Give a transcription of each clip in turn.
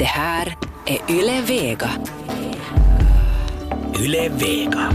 Det här är Yle Vega. Yle Vega.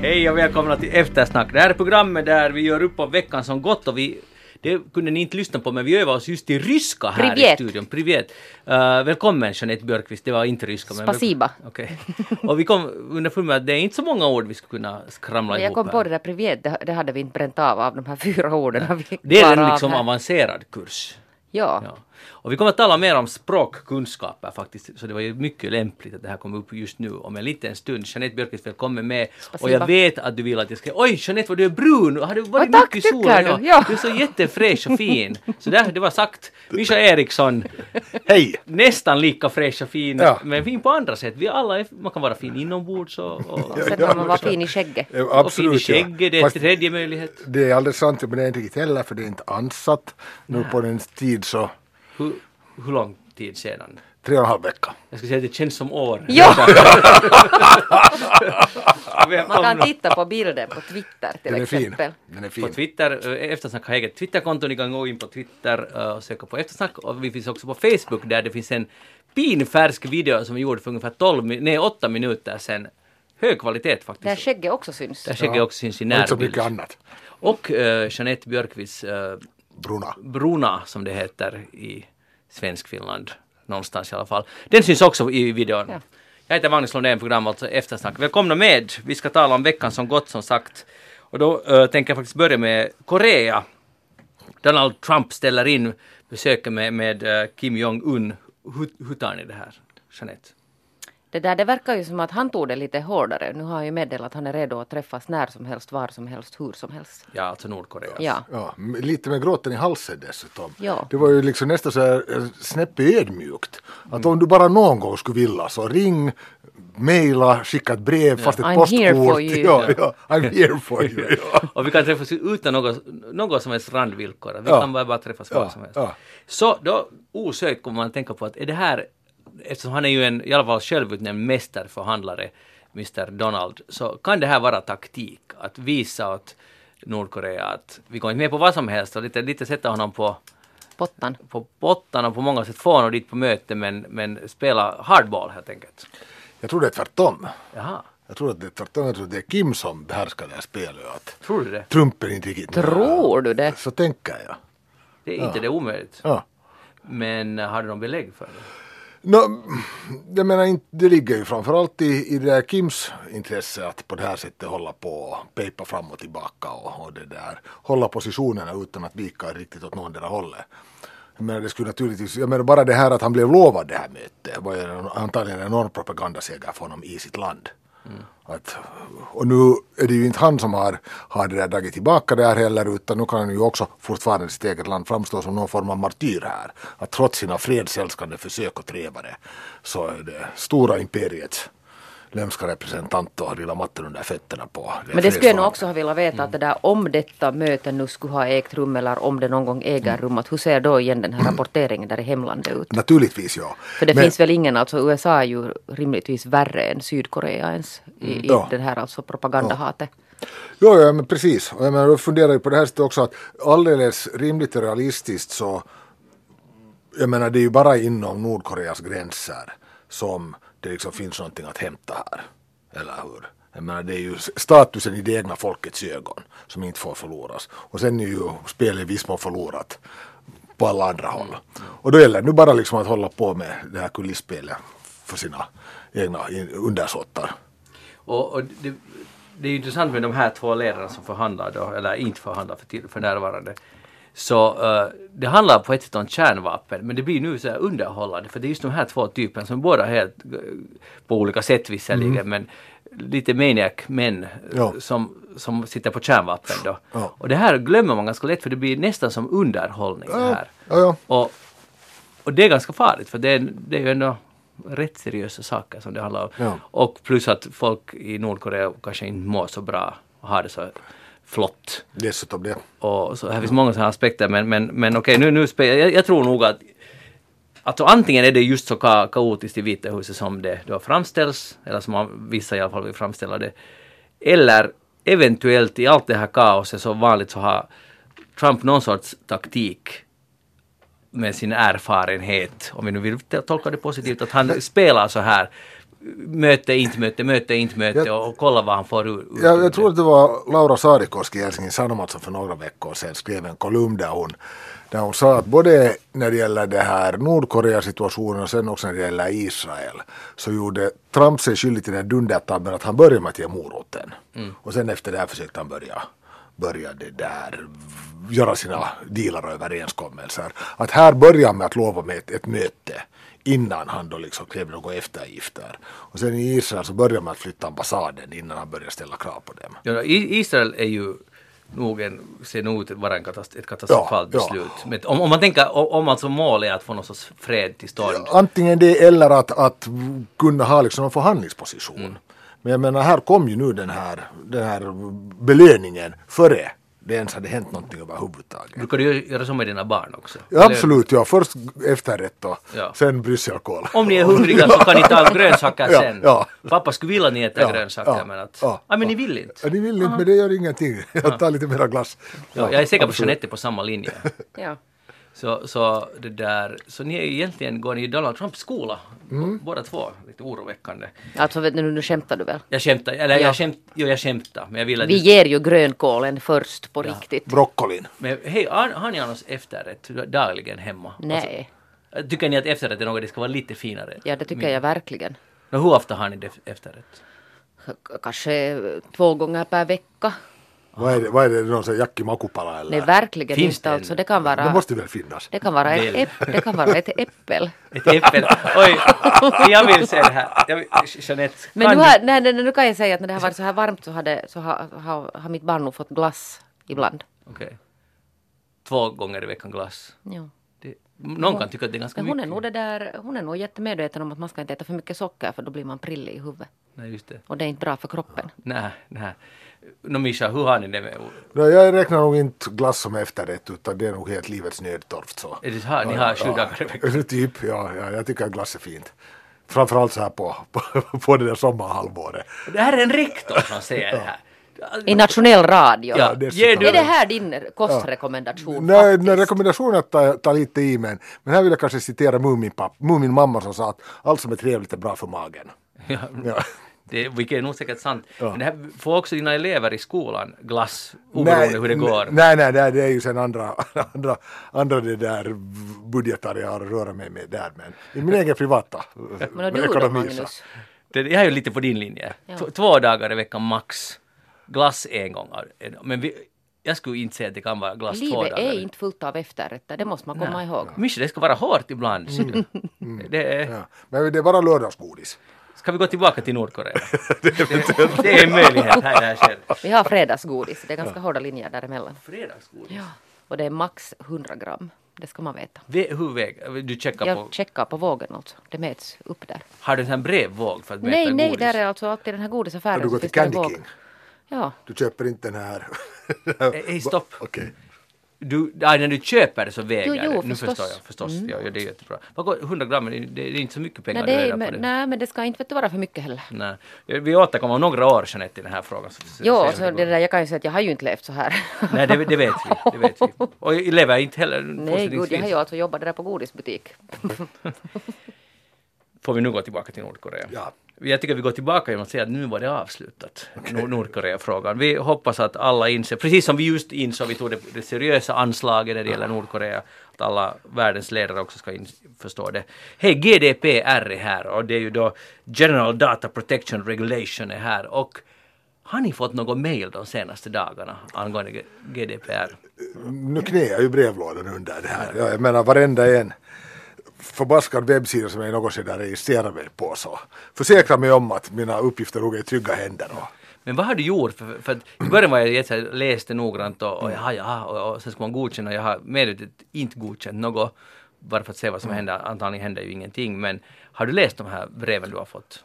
Hej och välkomna till Eftersnack. Det här är programmet där vi gör upp om veckan som gått och vi det kunde ni inte lyssna på men vi övar oss just till ryska här Privet. i studion. Privet. Uh, välkommen Jeanette Björkqvist, det var inte ryska. Men Spasiba. Okej. Och vi kom underfund med att det är inte så många ord vi skulle kunna skramla Jag ihop kom här. på det där privet, det, det hade vi inte bränt av av de här fyra orden. Vi Det är en liksom avancerad kurs. Ja. Ja. Och vi kommer att tala mer om språkkunskaper faktiskt, så det var ju mycket lämpligt att det här kom upp just nu om en liten stund. Jeanette Björkqvist, välkommen med. Och jag vet att du vill att jag ska... Oj, Jeanette vad du är brun! Har du varit tack, mycket i solen? du? Ja. Du är så jättefräsch och fin. Så där, det var sagt. Mischa Eriksson, Hej! nästan lika fräsch och fin, Ja. men fin på andra sätt. Vi alla är, man kan vara fin inombords och... och, Sen kan man vara fin i skägget. Ja, och fin i Absolut, ja. skägget, det är en Fast tredje möjlighet. det är alldeles sant, men det är inte riktigt heller för det är inte ansatt. Nu på den tid så Hur, hur lång tid sedan? tre och en halv vecka. Jag skulle säga att det känns som år. Ja, man kan titta på bilder på Twitter till Den är fin. exempel. Den är På fin. Twitter, eh, Eftersnack har eget Twitterkonto, ni kan gå in på Twitter eh, och söka på Eftersnack och vi finns också på Facebook där det finns en pinfärsk video som vi gjorde för ungefär 12, mi- nej 8 minuter sedan. Hög kvalitet Där faktiskt. skägget också syns. Där skägget Ja. också syns i Och inte så närbild. mycket annat. Och uh, Jeanette Björkqvists uh, Bruna. Bruna som det heter i Svenskfinland. Någonstans i alla fall. Den syns också i videon. Ja. Jag heter Magnus Lundén, program alltså Eftersnack. Välkomna med! Vi ska tala om veckan som gått som sagt. Och då eh, tänker jag faktiskt börja med Korea. Donald Trump ställer in besöket med, med eh, Kim Jong-Un. Hur, hur tar ni det här, Jeanette? Det där det verkar ju som att han tog det lite hårdare. Nu har han ju meddelat att han är redo att träffas när som helst, var som helst, hur som helst. Ja, alltså Nordkorea. Ja. Ja, lite med gråten i halsen dessutom. Ja. Det var ju liksom nästan så här eh, snäppet ödmjukt. Att om du bara någon gång skulle vilja så ring, mejla, skicka ett brev fast ett I'm postkort. here for you. Ja, ja, I'm here for you. Ja. Och vi kan träffas utan något, något som helst randvillkor. Vi Ja. kan bara, bara träffas var Ja, som helst. ja. Så då osökt kommer man att tänka på att är det här, eftersom han är ju en i alla fall självutnämnd mästerförhandlare, Mr Donald, så kan det här vara taktik att visa åt Nordkorea att vi går inte med på vad som helst och lite, lite sätta honom på, Pottan. på pottan och på många sätt få honom dit på möte men, men spela hardball helt enkelt. Jag tror det är tvärtom. Jaha, Jag tror att det är tvärtom. Jag tror att det är Kim som behärskar det här spelet. Att tror du det? Trump är inte riktigt. Tror du det? Så tänker jag. Det är inte det omöjligt. Ja. Men har du någon belägg för det? No, jag menar, det ligger ju framförallt i, i det där Kims intresse att på det här sättet hålla på och pejpa fram och tillbaka och, och det där, hålla positionerna utan att vika riktigt åt någon hållet. Jag menar, det skulle naturligtvis, jag menar bara det här att han blev lovad det här mötet var ju antagligen en enorm propagandaseger för honom i sitt land. Mm. Att, och nu är det ju inte han som har, har det där dragit tillbaka det här heller utan nu kan han ju också fortfarande i sitt eget land framstå som någon form av martyr här. Att trots sina fredsälskande försök och trevare så är det stora imperiets lömska representant och har lilla matten under fötterna på. Men det skulle jag nog också ha velat veta att det där om detta möte nu skulle ha ägt rum eller om det någon gång äger rum, att hur ser då igen den här rapporteringen där i hemlandet ut? Naturligtvis ja. För det Men- finns väl ingen, alltså USA är ju rimligtvis värre än Sydkorea ens i, i Ja. den här alltså propagandahatet. Jo, ja, men precis. Och jag menar, då funderar jag på det här sättet också att alldeles rimligt och realistiskt så jag menar det är ju bara inom Nordkoreas gränser som det liksom finns någonting att hämta här. Eller hur? Jag menar det är ju statusen i det egna folkets ögon som inte får förloras. Och sen är ju spelet i viss mån förlorat på alla andra håll. Och då gäller det nu bara liksom att hålla på med det här kulisspelet för sina egna undersåtar. Och, och det, det är ju intressant med de här två ledarna som förhandlar då, eller inte förhandlar för, till, för närvarande. Så eh, det handlar på ett sätt om kärnvapen, men det blir nu så underhållande för det är just de här två typerna som båda helt eh, på olika sätt visserligen, men lite maniac-män eh, Ja. som, som sitter på kärnvapen då. Ja. Och det här glömmer man ganska lätt för det blir nästan som underhållning det här. Ja, ja. Och, och det är ganska farligt för det är, det är ju ändå rätt seriösa saker som det handlar om. Ja. Och plus att folk i Nordkorea kanske inte mår så bra och har det så flott. Dessutom det. Och så här finns många sådana aspekter men, men, men okej nu, nu spe, jag, jag tror nog att Alltså antingen är det just så ka kaotiskt i Vita huset som det då framställs, eller som vissa i alla fall vill framställa det. Eller eventuellt i allt det här kaoset så vanligt så har Trump någon sorts taktik med sin erfarenhet, om vi nu vill tolka det positivt, att han spelar så här möte, inte möte, möte, inte möte Jag- och kolla vad han får ur. Jag, jag tror att det var Laura Saarikoski i Helsingin Sanomat som för några veckor sedan skrev en kolumn där hon, där hon sa att både när det gäller det här Nordkorea-situationen och sen också när det gäller Israel så gjorde Trump sig skyldig till den dundertabben att han började med att ge moroten. Och sen efter det här försökte han börja, börja det där göra sina dealar och överenskommelser. Att här börjar han med att lova med ett, ett möte innan han då liksom krävde några eftergifter. Och sen i Israel så börjar man att flytta ambassaden innan han börjar ställa krav på dem. Ja, Israel är ju nog en, ser nog ut att vara en katast- ett katastrofalt Ja, ja. beslut. Men om, om man tänker, om, om alltså målet är att få någon sorts fred till stånd. Antingen det eller att, att kunna ha liksom en förhandlingsposition. Men jag menar här kom ju nu den här, den här belöningen före det ens hade hänt någonting överhuvudtaget. Brukar du göra så med dina barn också? Ja, absolut, ja. Först efterrätt och Ja. sen brysselkål. Om ni är hungriga så kan ni ta grönsaker Ja, sen. ja. Pappa skulle vilja att ni äter Ja, grönsaker ja, men att... ja, ah, men ni vill inte. Ja, ni vill inte, men det gör ingenting. Jag tar lite mera glass. Ja, jag är säker på att. Jeanette är på samma linje. Ja. Så, så det där, så ni är egentligen går ni i Donald Trumps skola, Mm. båda två, lite oroväckande. Alltså vet du, nu skämtar du väl? Jag skämtar, eller Ja. jag skämt, jo jag skämtar, men jag vill att Vi ger ju grönkålen först på riktigt. Broccolin. Men hej, har, har ni annars efterrätt dagligen hemma? Nej. Alltså, tycker ni att efterrätt är något det ska vara lite finare? Ja, det tycker jag verkligen. Nå, hur ofta har ni det efterrätt? K- Kanske två gånger per vecka. Vad är det? Vad är det? Någon sån Jackie Makupala eller? Nej, verkligen Finns inte. det Alltså, det kan Det vara... måste väl finnas? Det kan vara ett, äpp, det kan vara ett äppel. Ett äppel? Oj, jag vill se det här. Jag vill, Jeanette, Men nu, har, nej, nej, nu kan jag säga att när det har varit så här varmt så, hade, så har, har, har mitt barn nog fått glass ibland. Okej. Två gånger i veckan glass. Ja. Någon kan tycka att det är ganska hon är mycket. nog det där, hon är nog jättemedveten om att man ska inte äta för mycket socker för då blir man prillig i huvudet. Nej, just det. Och det är inte bra för kroppen. Nej, nej. Nå Mischa, hur har ni det med... Nej, jag räknar nog inte glass som efterrätt utan det är nog helt livets nödtorft. Så. Är det så här? Ni har sju dagar i veckan? Typ, ja, ja. Jag tycker att glass är fint. Framförallt så här på, på, på det där sommarhalvåret. Det här är en rektor som säger det här. I nationell radio. Ja, dessutom. Är det här din kostrekommendation? Nej, faktiskt? nej rekommendationen att ta, ta lite i men, men här vill jag kanske citera Muminpapp, Muminmamma som sa att allt som är trevligt är bra för magen. Ja, Ja. det, vilket är nog säkert sant. Ja. Men det här får också dina elever i skolan glass oberoende hur det går. Nej, nej, nej, det är ju sen andra, andra, andra det där budgetar jag har att röra mig med där. Men i min egen privata Men då ekonomi Magnus? Det, jag är ju lite på din linje. Ja. Två dagar i veckan max. Glass en gång. Men vi, jag skulle inte säga att det kan vara glass två Livet dagar. är inte fullt av efterrätter, det måste man komma ihåg. Mischa, det ska vara hårt ibland. ser du. Det är, Ja. Men det är bara lördagsgodis. ska vi gå tillbaka till Nordkorea? det, det är en möjlighet här här. Vi har fredagsgodis, det är ganska hårda linjer däremellan. Fredagsgodis? Ja. Och det är max 100 gram. Det ska man veta. Ve- Hur väger Du checkar på... Jag checkar på vågen alltså. Det mäts upp där. Har du en sån här brevvåg för att mäta Nej, nej, godis? där är alltså alltid den här godisaffären. Har du gått till Candy. King? Ja. Du köper inte den här... Hej, stopp. Okej. Du, ja, när du köper det så väger Jo, jo, det. Nu förstås. förstår jag. Förstås. Ja, ja, det är jättebra. Vad går, 100 gram, det är, det är inte så mycket pengar Nej, det är, men, det. nej, men det ska inte vara för mycket heller. Nej. Vi återkommer om några år, Jeanette, i den här frågan. Så, så, Jo, så hur det går. där, jag kan ju säga att jag har ju inte levt så här. Nej, det, det vet vi. Det vet vi. Och jag lever inte heller Nej, gud, jag har ju alltså jobbat där på godisbutik. Får vi nu gå tillbaka till Nordkorea? Ja. Jag tycker vi går tillbaka genom att säga att nu var det avslutat. Nord- Nordkorea-frågan. Vi hoppas att alla inser, precis som vi just insåg, vi tog det, det seriösa anslaget när det gäller Nordkorea, att alla världens ledare också ska in, förstå det. Hej, GDPR är här och det är ju då General Data Protection Regulation är här och har ni fått något mail de senaste dagarna angående GDPR? Nu knäar ju brevlådan under det här. Ja, jag menar varenda en förbaskad webbsida som jag något skede registrerar mig på så försäkra mig om att mina uppgifter nog är i trygga händer. Och, Men vad har du gjort? För, för i början var jag så här, läste noggrant och, och jaha, jaha, och, och sen ska man godkänna och jag har medvetet inte godkänt något bara för att se vad som händer. Antagligen händer ju ingenting men har du läst de här breven du har fått?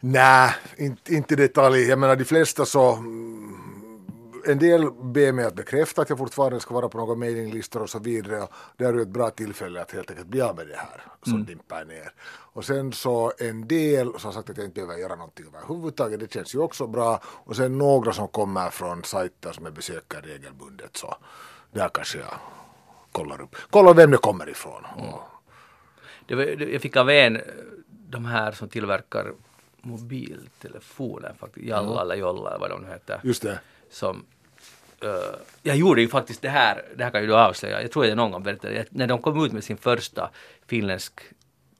Nej, inte, inte i detalj. Jag menar de flesta så mm, en del ber mig att bekräfta att jag fortfarande ska vara på några mailinglistor och så vidare. Och det är ju ett bra tillfälle att helt enkelt bli av med det här som dimper ner. Och sen så en del som sagt att jag inte behöver göra någonting överhuvudtaget. Det känns ju också bra. Och sen några som kommer från sajter som jag besöker regelbundet så där kanske jag kollar upp. Kollar vem det kommer ifrån. Och, Det var, det- jag fick av en, eh, de här som tillverkar mobiltelefoner faktiskt, Jalla eller Jolla eller vad de nu heter. just det. Som eh, jag gjorde ju faktiskt det här, det här kan ju då avslöja, jag tror jag någon gång berättade, när de kom ut med sin första finländsk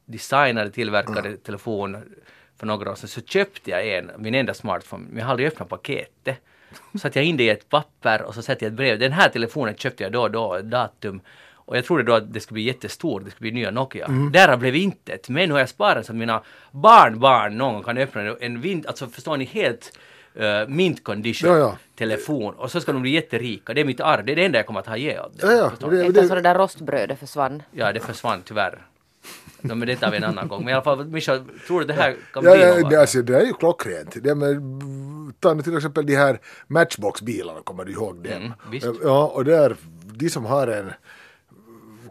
designade, tillverkade telefon för några år sedan så köpte jag en, min enda smartphone, men jag har aldrig öppnat paketet. Så satte jag in det i ett papper och så satte jag ett brev. Den här telefonen köpte jag då och då, datum. Och jag trodde då att det skulle bli jättestor, det skulle bli nya Nokia. Mm. Därav blev intet. Men nu har jag sparat så att mina barnbarn någon gång kan öppna en vind, alltså förstår ni, helt uh, mint condition Ja, ja. telefon. Och så ska de bli jätterika. Det är mitt arv, det är det enda jag kommer att ha ge av det. Ja, ja, det, Inte så det, det där rostbrödet försvann. Ja, det försvann tyvärr. No, men det tar vi en annan gång. Men i alla fall, Mischa, tror du det här kan ja, bli ja, något? det, alltså, det är ju klockrent. Det med, ta nu till exempel de här Matchbox-bilarna, kommer du ihåg dem? Mm, visst. Ja, och där, de som har en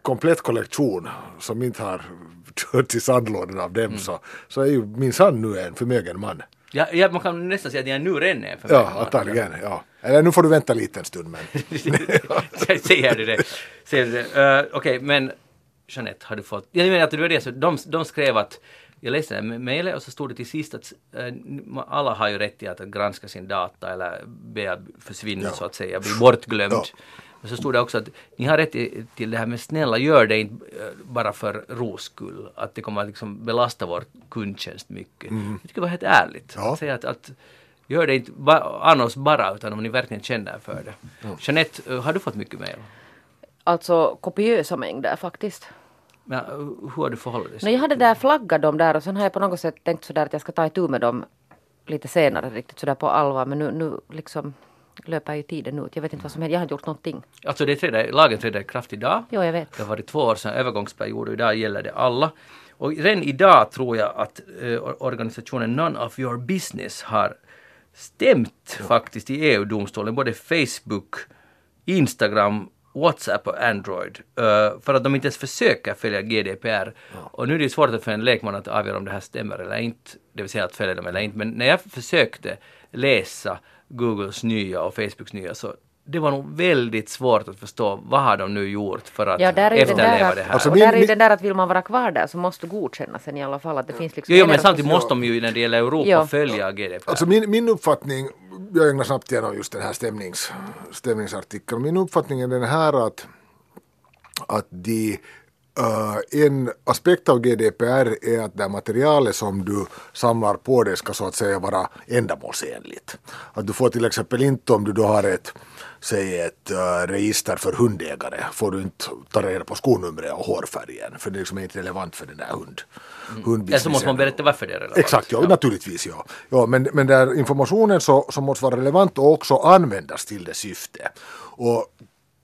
komplett kollektion som inte har kört i sandlådan av dem Mm. så, så är ju minsann nu en förmögen man. Ja, ja, man kan nästan säga att jag är nu redan är för Ja, antagligen. Ja. Eller nu får du vänta lite en stund men. Säger du det? Säger du det? Uh, Okej, men Jeanette, har du fått... Jag menar att det var det, så de, de skrev att jag läste det här mejlet och så stod det till sist att eh, alla har ju rätt till att granska sin data eller be att försvinna Ja. så att säga, bli bortglömd. Ja. Och så stod det också att ni har rätt till, det här med snälla gör det inte eh, bara för ros skull, att det kommer att liksom belasta vår kundtjänst mycket. Jag tycker det var helt ärligt. Ja. Att säga att, att gör det inte ba, annars bara utan om ni verkligen känner för det. Jeanette, eh, har du fått mycket mejl? Alltså kopiösa mängder faktiskt. Men, eh, hur har du förhållit dig? No, jag hade där flaggat dem där och sen har jag på något sätt tänkt sådär att jag ska ta itu med dem lite senare riktigt sådär på allvar men nu, nu liksom löper ju tiden ut. Jag vet inte vad som händer. Jag har inte gjort någonting. Alltså det träder, lagen träder i kraft idag. Jo, jag vet. Det har varit två år sedan övergångsperiod och idag gäller det alla. Och redan idag tror jag att eh, organisationen None of your business har stämt faktiskt i EU-domstolen både Facebook, Instagram, WhatsApp och Android eh, för att de inte ens försöker följa GDPR. Och nu är det svårt att för en lekman att avgöra om det här stämmer eller inte, det vill säga att följa dem eller inte. Men när jag försökte läsa Googles nya och Facebooks nya så det var nog väldigt svårt att förstå vad har de nu gjort för att Ja, där är efterleva där, det här. Alltså, och min- där är ju min- den där att vill man vara kvar där så måste du godkänna sen i alla fall att det finns liksom Jo, jo en men samtidigt måste de ju när det gäller Europa Ja. följa GDPR. Alltså min, min uppfattning, jag ägnar snabbt igenom just den här stämnings, stämningsartikeln. Min uppfattning är den här att, att de, eh, en aspekt av GDPR är att det materialet som du samlar på dig ska så att säga vara ändamålsenligt. Att du får till exempel inte om du då har ett säg ett eh, register för hundägare får du inte ta reda på skonumret och hårfärgen för det är liksom inte relevant för den där hund. Mm. så måste man berätta varför det är relevant. Exakt, ja, naturligtvis. Ja. Ja, men, men där informationen så, så måste vara relevant och också användas till det syfte. Och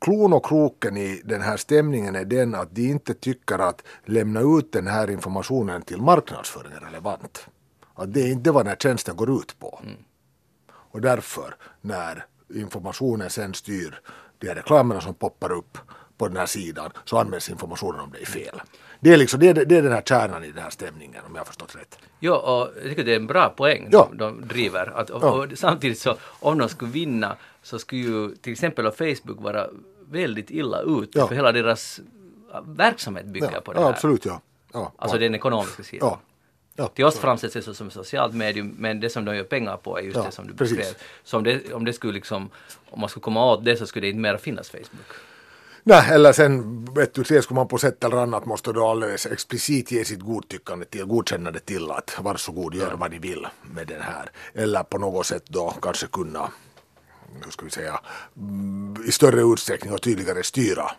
klon och kroken i den här stämningen är den att de inte tycker att lämna ut den här informationen till marknadsföring är relevant. Att det är inte vad den här tjänsten går ut på. Och därför när informationen sen styr de här reklamerna som poppar upp på den här sidan så används informationen om det är fel. Det är, liksom, det är, det är den här kärnan i den här stämningen om jag har förstått rätt. Jo, och jag tycker det är en bra poäng Ja. de, de driver. Att, och, Ja. och samtidigt så om de skulle vinna så skulle ju till exempel Facebook vara väldigt illa ute Ja. för hela deras äh, verksamhet bygger Ja, på det ja här. absolut ja. ja Alltså ja. den ekonomiska sidan. ja. ja. Till oss framställs det så som ett socialt medium men det som de gör pengar på är just Ja, det som du precis. beskrev. Så om det, om det skulle liksom, om man skulle komma åt det så skulle det inte mer finnas Facebook. Nej, eller sen vet du, skulle man på sätt eller annat måste då alldeles explicit ge sitt godtyckande till, godkännande till att varsågod gör vad ni vill med den här. Eller på något sätt då kanske kunna, ska vi säga, mm, i större utsträckning och tydligare styra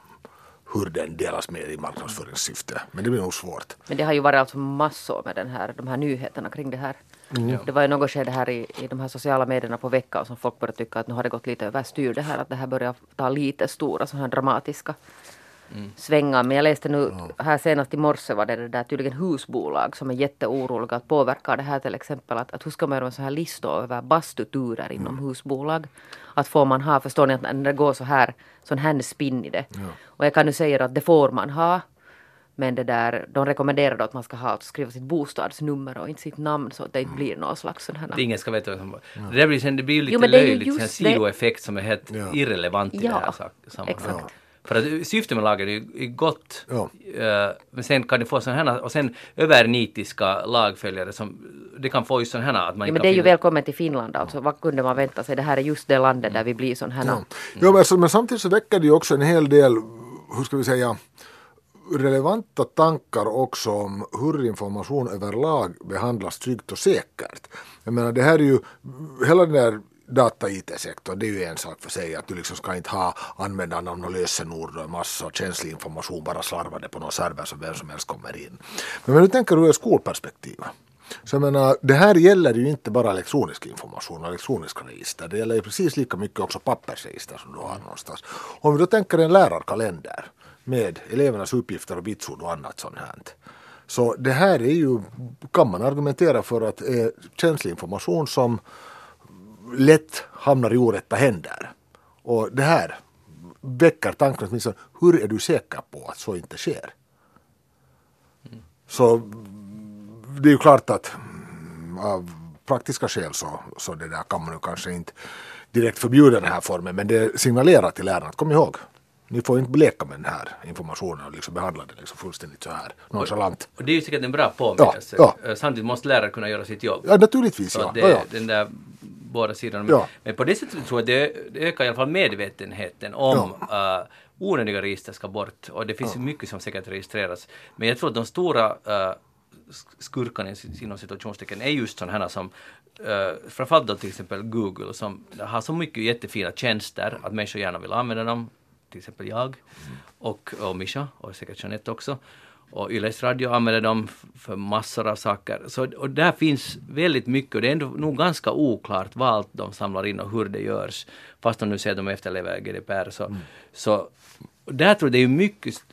hur den delas med i marknadsföringssyfte. Men det blir nog svårt. Men det har ju varit alltså massor med den här, de här nyheterna kring det här. Det var ju något skede här i, i de här sociala medierna på veckan som folk började tycka att nu har det gått lite överstyr det här. Att det här börjar ta lite stora sådana här dramatiska svängar. Men jag läste nu här senast i morse var det, det där tydligen husbolag som är jätteoroliga att påverka det här till exempel. Att, att hur ska man göra en sån här lista över bastuturer inom husbolag? Att får man ha, förstår ni att när det går så här, sån här spinn i det. Och jag kan nu säga att det får man ha. Men det där, de rekommenderar då att man ska ha, att skriva sitt bostadsnummer och inte sitt namn så att det inte blir någon slags sån här... Ingen ska veta vem som... Det, där blir, sen, det blir ju lite Jo, det löjligt, en det. sidoeffekt som är helt Ja. irrelevant i det Ja, här sak- sammanhanget. exakt. För att syftet med lagen är ju gott. Ja. eh, men sen kan det få sådana här, och sen övernitiska lagföljare som, det kan få just sådana här att man Ja, men det är ju välkommen till Finland alltså. Vad kunde man vänta sig? Det här är just det landet där vi blir sådana här. Ja. Ja, men, alltså, men samtidigt så väcker det ju också en hel del, hur ska vi säga, relevanta tankar också om hur information överlag behandlas tryggt och säkert. Jag menar det här är ju, hela den där data-IT-sektorn, det är ju en sak för sig att du liksom ska inte ha användarnamn och lösenord och massa känslig information bara slarvade på någon server som vem som helst kommer in. Men om du tänker ur ett skolperspektiv så jag menar, det här gäller ju inte bara elektronisk information och elektroniska register. Det gäller ju precis lika mycket också pappersregister som du har någonstans. Om vi då tänker en lärarkalender med elevernas uppgifter och vitsord och annat sånt här. Så det här är ju, kan man argumentera för att eh, är känslig information som lätt hamnar i orätta händer. Och det här väcker tanken åtminstone, hur är du säker på att så inte sker? Så det är ju klart att mm, av praktiska skäl så, så det där kan man ju kanske inte direkt förbjuda den här formen men det signalerar till lärarna att kom ihåg ni får inte bleka med den här informationen och liksom behandla den liksom fullständigt så här nonchalant. Och det är ju säkert en bra påminnelse. Ja, Eh, Samtidigt måste lärare kunna göra sitt jobb. Ja naturligtvis Så ja. det ja, är ja. den där båda sidorna. Ja. Men på det sättet tror jag det, det ökar i alla fall medvetenheten om uh, onödiga register ska bort. Och det finns ju mycket som säkert registreras. Men jag tror att de stora uh, skurkarna inom situationstecken är just sådana här som uh, framförallt då till exempel Google som har så mycket jättefina tjänster att människor gärna vill använda dem. Till exempel jag och, och Mischa och säkert Jeanette också. Och Yles Radio använder dem för massor av saker. Så, och där finns väldigt mycket och det är ändå nog ganska oklart vad allt de samlar in och hur det görs. Fast de nu säger att de efterlever GDPR. Så, så och där tror jag det är mycket,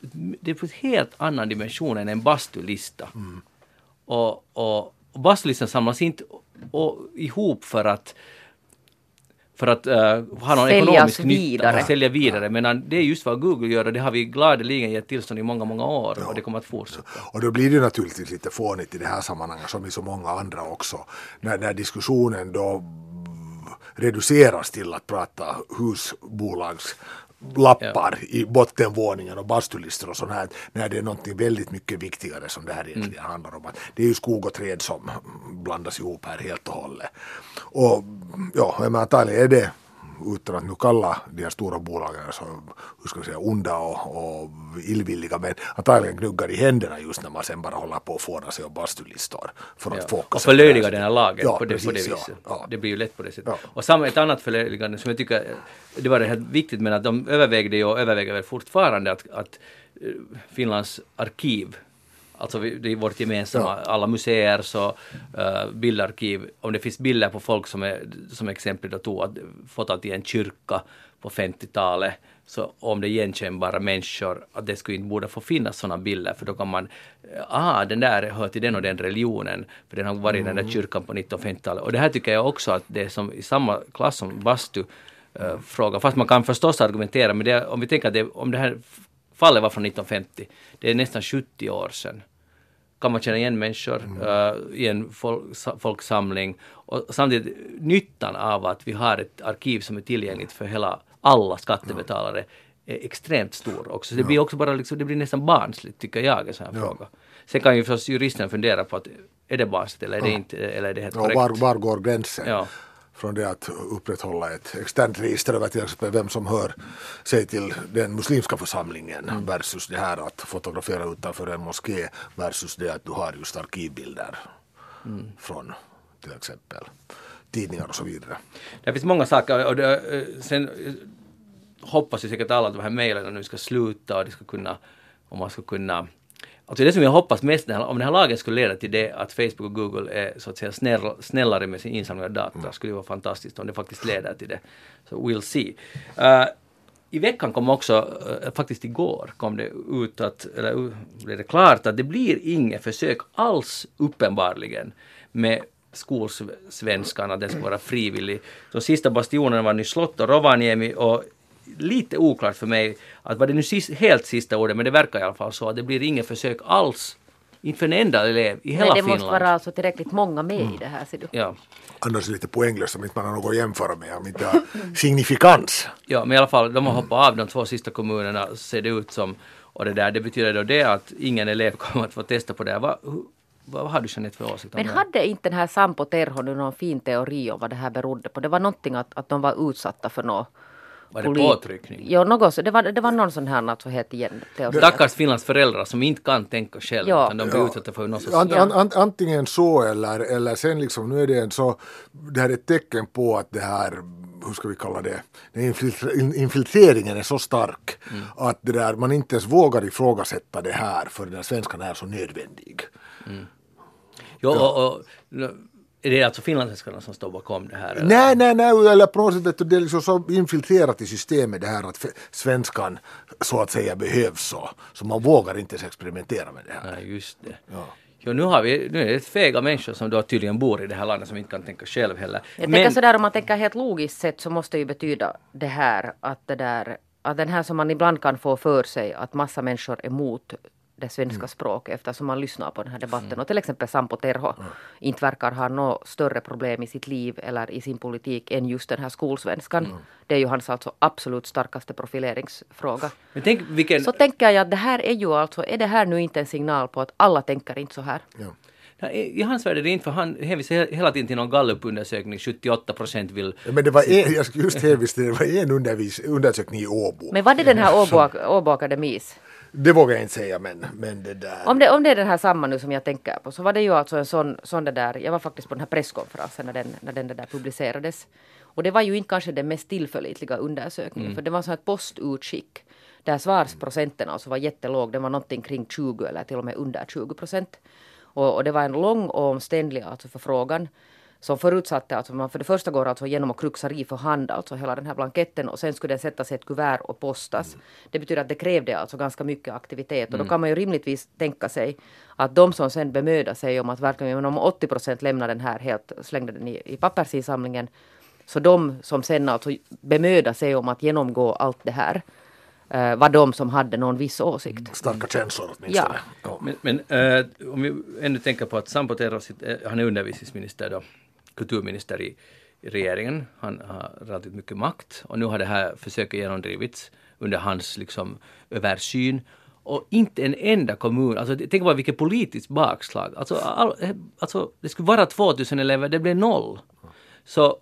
det är på en helt annan dimension än en bastulista. Och, och, och bastulistan samlas inte och, ihop för att för att uh, ha någon Säljas ekonomisk vidare. nytta, sälja vidare. Men det är just vad Google gör och det har vi gladeligen gett tillstånd i många, många år och det kommer att fortsätta. Och då blir det naturligtvis lite fånigt i det här sammanhanget som i så många andra också. När, när diskussionen då reduceras till att prata husbolags lappar i bottenvåningen och bastulistor och sånt här. När det är någonting väldigt mycket viktigare som det här egentligen handlar om. Att det är ju skog och träd som blandas ihop här helt och hållet. Och ja, antagligen är det utan att nu kalla de här stora bolagen så, hur ska vi säga, onda och, och illvilliga men antagligen gnuggar i händerna just när man sen bara håller på att fåna sig om bastulistor för att Ja. få Och förlöjliga den här lagen Ja, på, det, på det precis, ja. viset. Ja. Det blir ju lätt på det sättet. Och samma, ett annat förlöjligande som jag tycker, det var det här viktigt men att de övervägde ju och överväger väl fortfarande att, att eh, Finlands arkiv Alltså vi- det är vårt gemensamma, alla museer så uh, bildarkiv, om det finns bilder på folk som är, som exempel då tog att fotat i en kyrka på 50-talet, så om det är igenkännbara människor, att det skulle inte borde få finnas sådana bilder, för då kan man, ah, den där hör till den och den religionen, för den har varit i den där kyrkan på 1950-talet. Och det här tycker jag också att det är som i samma klass som bastu, eh, fråga, fast man kan förstås argumentera, men det, om vi tänker att det, om det här fallet var från 1950, det är nästan 70 år sedan kan man känna igen människor eh, i en fol sa- folksamling. Och samtidigt nyttan av att vi har ett arkiv som är tillgängligt för hela, alla skattebetalare är extremt stor också. Så det blir också bara liksom, det blir nästan barnsligt tycker jag en sån här fråga. Sen kan ju förstås juristen fundera på att är det barnsligt eller är det inte, eller är det helt korrekt? var, var går gränsen? Ja. Från det att upprätthålla ett externt register över till exempel vem som hör sig till den muslimska församlingen Mm. versus det här att fotografera utanför en moské versus det att du har just arkivbilder Mm. från till exempel tidningar och så vidare. Det finns många saker och det, eh, sen eh, hoppas ju säkert alla att de här mejlen nu ska sluta och det ska kunna, om man ska kunna Alltså det som jag hoppas mest, här- om den här lagen skulle leda till det att Facebook och Google är så att säga snäll, snällare med sin insamling av data, skulle det vara fantastiskt om det faktiskt leder till det. Så we'll see. Eh, I veckan kom också, eh, faktiskt igår, kom det ut att, eller uh, blev det klart att det blir inget försök alls uppenbarligen med skolsvenskan, att den ska vara frivillig. De sista bastionerna var Nyslott och Rovaniemi och lite oklart för mig att var det nu sist, helt sista ordet, men det verkar i alla fall så att det blir inget försök alls Inte för en enda elev i hela Men det Finland. måste vara alltså tillräckligt många med i det här ser du. Ja. Annars är det lite poänglöst om inte man har något att jämföra med, om inte har signifikans. ja, men i alla fall, de har hoppat av de två sista kommunerna ser det ut som. Och det där, det betyder då det att ingen elev kommer att få testa på det här. Vad, vad har du Jeanette för åsikt om Men det? hade inte den här Sampo Terho nu någon fin teori om vad det här berodde på? Det var någonting att, att de var utsatta för något. Var det polit- påtryckning? Jo, något så. Det var, det var någon sån här, alltså helt igen. Stackars Finlands föräldrar som inte kan tänka själv Ja. utan de blir utsatta för något. Ant, an, an, antingen så eller, eller sen liksom, nu är det en så, det här är ett tecken på att det här, hur ska vi kalla det, infiltreringen är så stark att det där, man inte ens vågar ifrågasätta det här för den svenskan är så nödvändig. Jo, och, och, är det alltså finlandssvenskarna som står bakom det här? eller? Nej, nej, nej, eller på något sätt det är liksom så infiltrerat i systemet det här att svenskan så att säga behövs så, så man vågar inte ens experimentera med det här. Nej, just det. Ja. Jo, nu, har vi, nu är det ett fega människor som då tydligen bor i det här landet som inte kan tänka själv heller. Jag tänker sådär om man tänker helt logiskt sett så måste det ju betyda det här att det där att den här som man ibland kan få för sig att massa människor är emot det svenska Mm. språket eftersom man lyssnar på den här debatten. Och till exempel Sampo Terho inte verkar ha något större problem i sitt liv eller i sin politik än just den här skolsvenskan. Det är ju hans alltså absolut starkaste profileringsfråga. Men tänk vilken... Så tänker jag att det här är ju alltså, är det här nu inte en signal på att alla tänker inte så här? Ja. I hans värld är det inte för han hänvisar he- hela tiden till någon gallupundersökning, 78 procent vill... Ja, Men det var en, jag skulle just hänvisa till det, var en undervis, undersökning i Åbo. Men var det den här Åbo, Åbo Akademis? Det vågar jag inte säga men, men det där. Om det, om det är den här samma nu som jag tänker på så var det ju alltså en sån, sån det där, jag var faktiskt på den här presskonferensen när den, när den där publicerades. Och det var ju inte kanske den mest tillförlitliga undersökningen för det var så ett postutskick där svarsprocenten alltså var jättelåg, den var någonting kring 20 eller till och med under 20 procent. Och, och det var en lång och omständlig alltså förfrågan som förutsatte att man för det första går alltså genom och kruxar i för hand, alltså hela den här blanketten och sen skulle den sättas i ett kuvert och postas. Det betyder att det krävde alltså ganska mycket aktivitet och då kan man ju rimligtvis tänka sig att de som sen bemödar sig om att verkligen, om 80 procent lämnar den här helt, slängde den i, i pappersinsamlingen, så de som sen alltså bemödar sig om att genomgå allt det här eh, var de som hade någon viss åsikt. Starka känslor åtminstone. Ja. Men, men eh, om vi ännu tänker på att Sampo Terho, eh, han är undervisningsminister då, kulturminister i, i regeringen. Han har relativt mycket makt och nu har det här försöket genomdrivits under hans liksom översyn. Och inte en enda kommun, alltså tänk bara vilket politiskt bakslag. Alltså, all, alltså det skulle vara 2000 elever, det blev noll. Så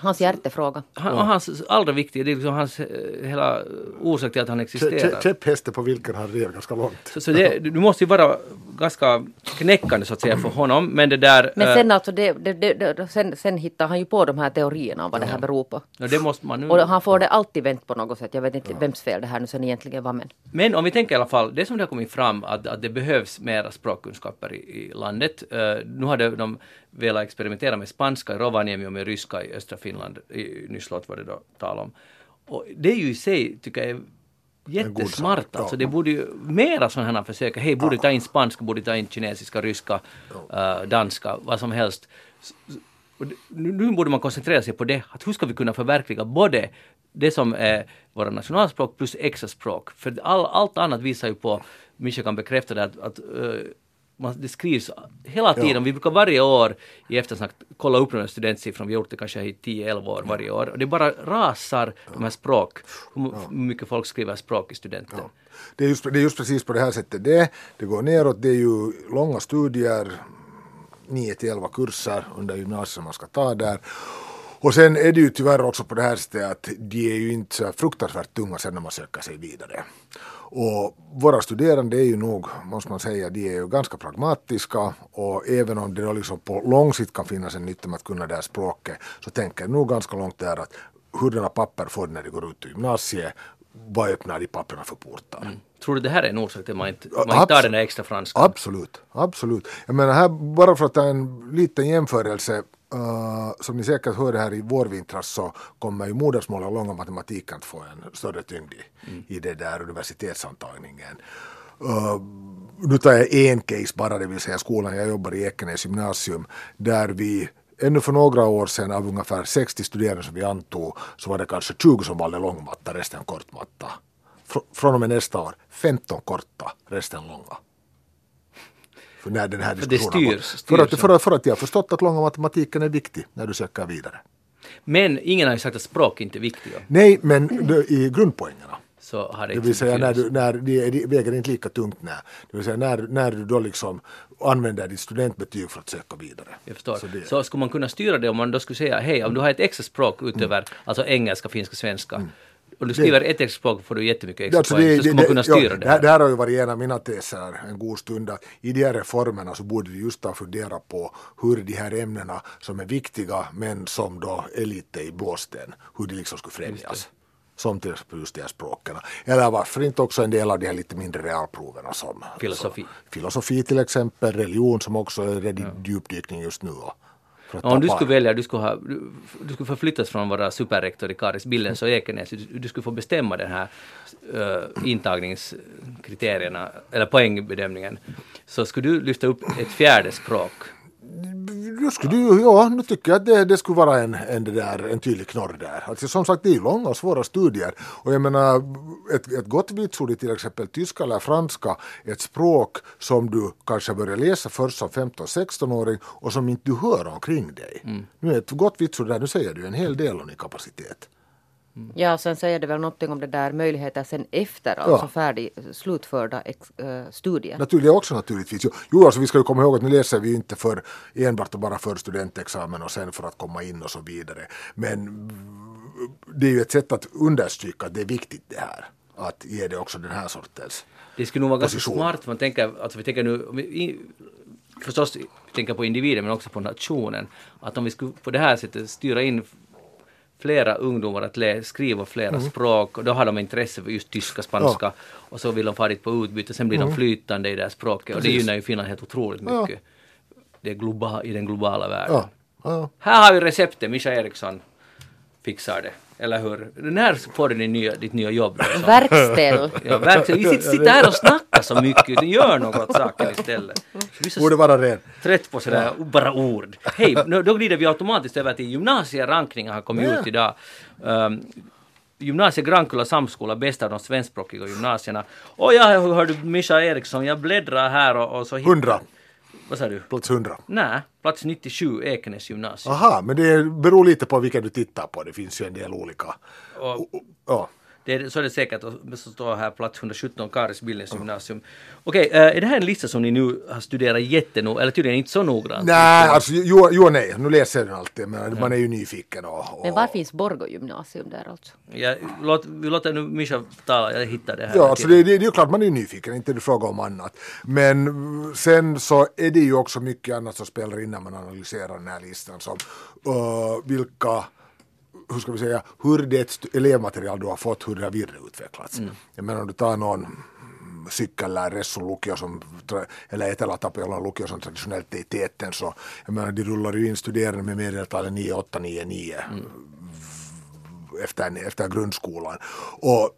Hans hjärtefråga. han, och hans allra viktiga, det är liksom hans eh, hela orsak till att han existerar. kä- Käpphästen på vilken han red ganska långt. Så, så det, du måste ju vara ganska knäckande så att säga för honom. Men det där... Men eh, sen, alltså det, det, det, det, sen, sen hittar han ju på de här teorierna om vad det här beror på. ja, det måste man nu... Och han får det alltid vänt på något sätt. Jag vet inte vems fel det här nu sen egentligen var men. Men om vi tänker i alla fall, det som det har kommit fram att, att det behövs mera språkkunskaper i, i landet. Eh, nu hade de velat experimentera med spanska i Rovaniemi och med ryska i östra Finland. I Nyslott var det då tal om. Och det är ju i sig, tycker jag, jättesmart. ja. Alltså det borde ju mera sådana här försök. Hej, borde ta in spanska, borde ta in kinesiska, ryska, eh, danska, vad som helst. Och nu borde man koncentrera sig på det. Att hur ska vi kunna förverkliga både det som är våra nationalspråk plus extra språk. För all, allt annat visar ju på, Mischa kan bekräfta det, att, att eh, man, det skrivs hela tiden. Vi brukar varje år i eftersnack kolla upp de här studentsiffrorna. Vi har gjort det kanske i 10-11 år varje år. Och det bara rasar de här språk. Hur hur mycket folk skriver språk i studenten. Det är, just, det är just precis på det här sättet det Det går neråt, det är ju långa studier, 9 till 11 kurser under gymnasiet man ska ta där. Och sen är det ju tyvärr också på det här sättet att de är ju inte så fruktansvärt tunga sen när man söker sig vidare. Och våra studerande är ju nog, måste man säga, de är ju ganska pragmatiska och även om det då liksom på lång sikt kan finnas en nytta med att kunna det här språket så tänker jag nog ganska långt där att hurdana papper får de när de går ut ur gymnasiet, vad öppnar de papperna för portar? Tror du det här är en orsak till att man inte, man inte tar den där extra franskan? Absolut, absolut. Jag menar här, bara för att ta en liten jämförelse, eh, som ni säkert hörde här i vårvintras så kommer ju modersmål och långa matematiken att få en större tyngd i, i det där universitetsantagningen. Eh, nu tar jag en case bara, det vill säga skolan jag jobbar i Ekenäs gymnasium, där vi Ännu för några år sedan av ungefär 60 studerande som vi antog så var det kanske 20 som valde långmatta, resten kortmatta. Fr- från och med nästa år, 15 korta, resten långa. För när den här För det diskussionen gått. styrs- för, att, styrs. för, att, för att jag har förstått att långa matematiken är viktig när du söker vidare. Men ingen har ju sagt att språk inte är viktiga. Nej, men det- i grundpoängerna. Så har det Det vill säga när, du, när de, de väger inte lika tungt när. Det vill säga när, när du då liksom använder ditt studentbetyg för att söka vidare. Jag förstår. Så Så, det- skulle man kunna styra det om man då skulle säga hej, om du har ett extra språk utöver alltså engelska, finska, svenska. Och du skriver ett extra språk får du jättemycket extra Alltså poäng. det, så skulle det, man kunna ja, styra det det, här, det här. har ju varit en av mina teser en god stund. att I de här reformerna så borde vi just ha funderat på hur de här ämnena som är viktiga men som då är lite i blåsten, hur de liksom skulle främjas. Som till exempel just de här språken. Eller varför inte också en del av de här lite mindre realproverna som Filosofi. Som, filosofi till exempel, religion som också är rädd i djupdykning just nu. Och för att Om du skulle välja, du skulle, ha, du, du skulle förflyttas från att vara superrektor i Karis Billens och Ekenäs. Du, du skulle få bestämma den här uh, intagningskriterierna, eller poängbedömningen. Så skulle du lyfta upp ett fjärde språk. Nu skulle ja, nu tycker jag att det, det skulle vara en, en, där, en tydlig knorr där. Alltså, som sagt, det är långa och svåra studier. Och jag menar, ett, ett gott vitsord i till exempel tyska eller franska, ett språk som du kanske börjar läsa först som 15-16-åring och som inte du hör omkring dig. Nu är ett gott vitsord där, nu säger du en hel del om din kapacitet. Ja, och sen säger det väl någonting om det där möjligheter sen efter, alltså färdig, slutförda ex, äh, studier. Naturligt också naturligtvis. Jo, Jo, alltså vi ska ju komma ihåg att nu läser vi inte för enbart och bara för studentexamen och sen för att komma in och så vidare. Men det är ju ett sätt att understryka att det är viktigt det här. Att ge det också den här sortens. Det skulle nog vara ganska Position. smart, man tänker, alltså vi tänker nu, vi i- förstås vi tänker på individen men också på nationen, att om vi skulle på det här sättet styra in flera ungdomar att lä- skriva flera Mm. språk och då har de intresse för just tyska, spanska och så vill de fara dit på utbyte, sen blir de flytande i det här språket och det Mm. Precis. gynnar ju Finland helt otroligt Ja. mycket. Det är globa, I den globala världen. Ja, ja. Här har vi receptet, Mischa Eriksson fixar det. Eller hur? När får du din nya, ditt nya jobb? Liksom? Verkställ. Ja, verkligen. Vi sitter, sitter här och snackar så mycket, utan gör något åt saken istället. Så Borde vara ren. trött på sådär bara ord. Hej, nu- då glider vi automatiskt över till gymnasierankningen har kommit Ja. ut idag. Um, Gymnasie Grankulla Samskola, bästa av de svenskspråkiga gymnasierna. Och jag hörde Mischa Eriksson, jag bläddrar här och, och så... hittar- 100, Vad sa du? plats 100. Nej, plats 97, Ekenäs gymnasium. Aha, men det beror lite på vilka du tittar på. Det finns ju en del olika. Och, Ja. Det är, så är det säkert, och så står här plats 117, Karis Billens gymnasium. Okej, eh, är det här en lista som ni nu har studerat jättenoga, eller tydligen inte så noggrant? Nej, alltså jo, jo nej, nu läser jag den alltid, men man är ju nyfiken och... och Men var finns Borgå gymnasium där alltså? Jag, låt, vi låter nu Mischa tala, jag hittar det här. Ja, alltså det, det, det är ju klart man är nyfiken, inte det fråga om annat. Men sen så är det ju också mycket annat som spelar in när man analyserar den här listan. Som uh, vilka, hur ska vi säga, hur det elevmaterial du har fått, hur det har vidareutvecklats. Jag menar om du tar någon cykellärare som lukio som, eller Etelä Tapiolan lukio som traditionellt är i täten så jag menar de rullar ju in studerande med medeltalet 9, 8, 9, 9 efter, efter grundskolan. Och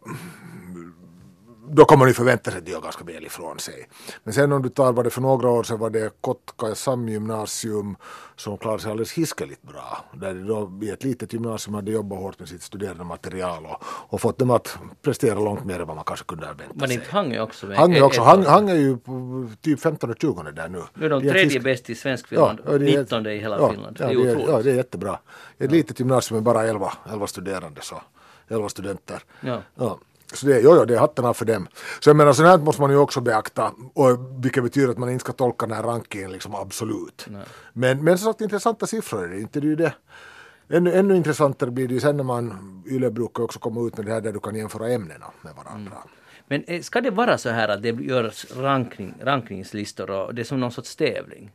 då kommer man ju förvänta sig att de gör ganska väl ifrån sig. Men sen om du tar vad det för några år sedan var det Kotka samgymnasium som klarade sig alldeles hiskeligt bra. Där de då i ett litet gymnasium hade jobbat hårt med sitt studerande material och, och fått dem att prestera långt mer än vad man kanske kunde ha väntat Men sig. inte Hang är också med? Hang är Ett- också, Hang, Hang är ju typ 15 och 20 där nu. Nu är de tredje hisk- bäst i svensk Finland, Ja, det är- 19 i hela ja, Finland. Ja, det är otroligt. ja, det är jättebra. Ett litet gymnasium med bara 11, 11 studerande, så 11 studenter. Ja. Ja. Så det, jo, jo, det är hatten av för dem. Så jag menar, sånt här måste man ju också beakta, och vilket betyder att man inte ska tolka den här rankingen liksom absolut. Men, men som sagt, intressanta siffror är det inte. Det är ju det. Ännu, ännu intressantare blir det ju sen när man, YLE brukar också komma ut med det här där du kan jämföra ämnena med varandra. Men eh, ska det vara så här att det görs rankning, rankningslistor och det är som någon sorts tävling?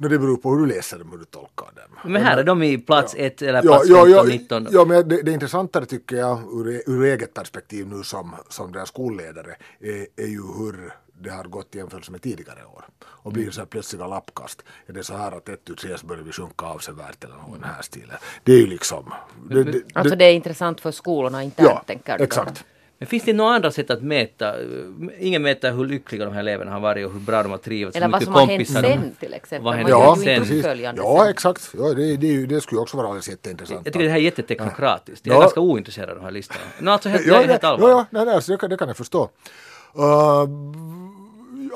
No, det beror på hur du läser dem, hur du tolkar dem. Men här är de i plats 1 eller Ja, plats ja, 15, ja, 19. ja, men det, det intressantare tycker jag ur, ur eget perspektiv nu som, som deras skolledare är, är ju hur det har gått i jämförelse med tidigare år. Och blir det så här plötsliga lappkast. Är det så här att ett CS börjar vi sjunka avsevärt eller någon här stilen. Det är ju liksom... Det, det, Alltså det är intressant för skolorna internt ja, tänker du? då? Men finns det några andra sätt att mäta? Ingen mäter hur lyckliga de här eleverna har varit och hur bra de har trivts. Eller vad som har hänt sen till exempel. Vad händer Ja, sen? precis. Ja, exakt. Ja, det, det, det skulle också vara alldeles jätteintressant. Jag tycker det här är jätteteknokratiskt. Jag är Ja. ganska ointresserad av de här listorna. No, alltså helt, Ja, jag är helt ja, allvarlig. ja nej, nej, alltså, det, kan, det kan jag förstå. Uh,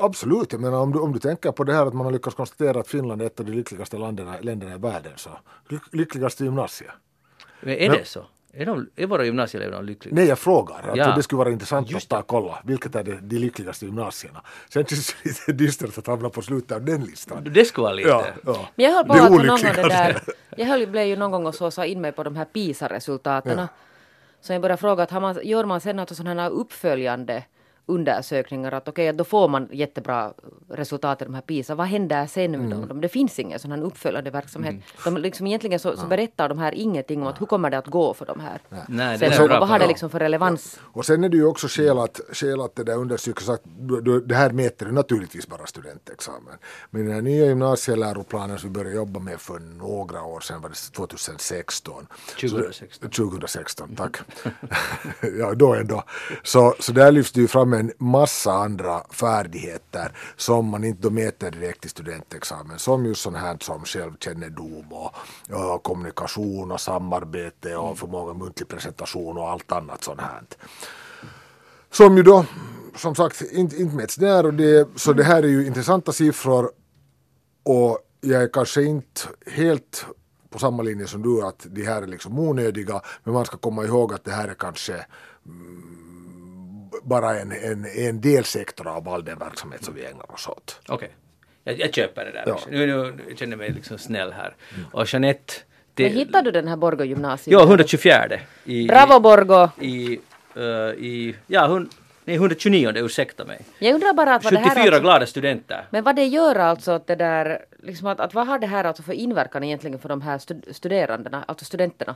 Absolut, jag menar om du, om du tänker på det här att man har lyckats konstatera att Finland är ett av de lyckligaste länderna, länderna i världen så lyck- lyckligaste gymnasiet. Men är det så? Är, de, är våra gymnasieelever de lyckliga? Nej, jag frågar. Ja. Det skulle vara intressant att ta och kolla. Vilket är det, de lyckligaste gymnasierna? Sen känns det lite dystert att hamna på slutet av den listan. Det skulle vara lite... Ja, ja. Men jag höll på att någon gång det där, jag höll, blev ju någon gång och så sa in mig på de här PISA-resultaten. Så jag började fråga att har man, gör man sen alltså sådana här uppföljande undersökningar att okej, då får man jättebra resultat i de här PISA. Vad händer sen med Mm. dem? Det finns ingen sån här uppföljande verksamhet. De liksom egentligen så, så berättar de här ingenting om att hur kommer det att gå för de här. Nej, det Sen, är så, bra vad har det liksom för relevans? Och sen är det ju också skäl att, skäl att det där understryks att det här mäter naturligtvis bara studentexamen. Men den här nya gymnasieläroplanen som vi började jobba med för några år sedan, var det 2016? 2016. 2016, tack. ja, då ändå. Så, så där lyfts det ju fram en massa andra färdigheter som man inte mäter direkt i studentexamen. Som just sånt här som självkännedom och, och kommunikation och samarbete och förmåga muntlig presentation och allt annat sånt här. Som ju då som sagt inte, inte mäts där och det, så det här är ju intressanta siffror och jag är kanske inte helt på samma linje som du att de här är liksom onödiga men man ska komma ihåg att det här är kanske mm, bara en, en, en delsektor av all den verksamhet som vi ägnar oss åt. Okej. Jag, jag köper det där. Ja. också. Nu, nu känner jag mig liksom snäll här. Och Jeanette... Det, Men hittade du den här Borgå gymnasiet? Ja, 124. I, Bravo Borgå! I, uh, i, ja, hun, nej, 129, ursäkta mig. Jag undrar bara att vad det här 74 alltså, glada studenter. Men vad det gör alltså att det där, liksom att, att vad har det här alltså för inverkan egentligen för de här stud- studerandena, alltså studenterna?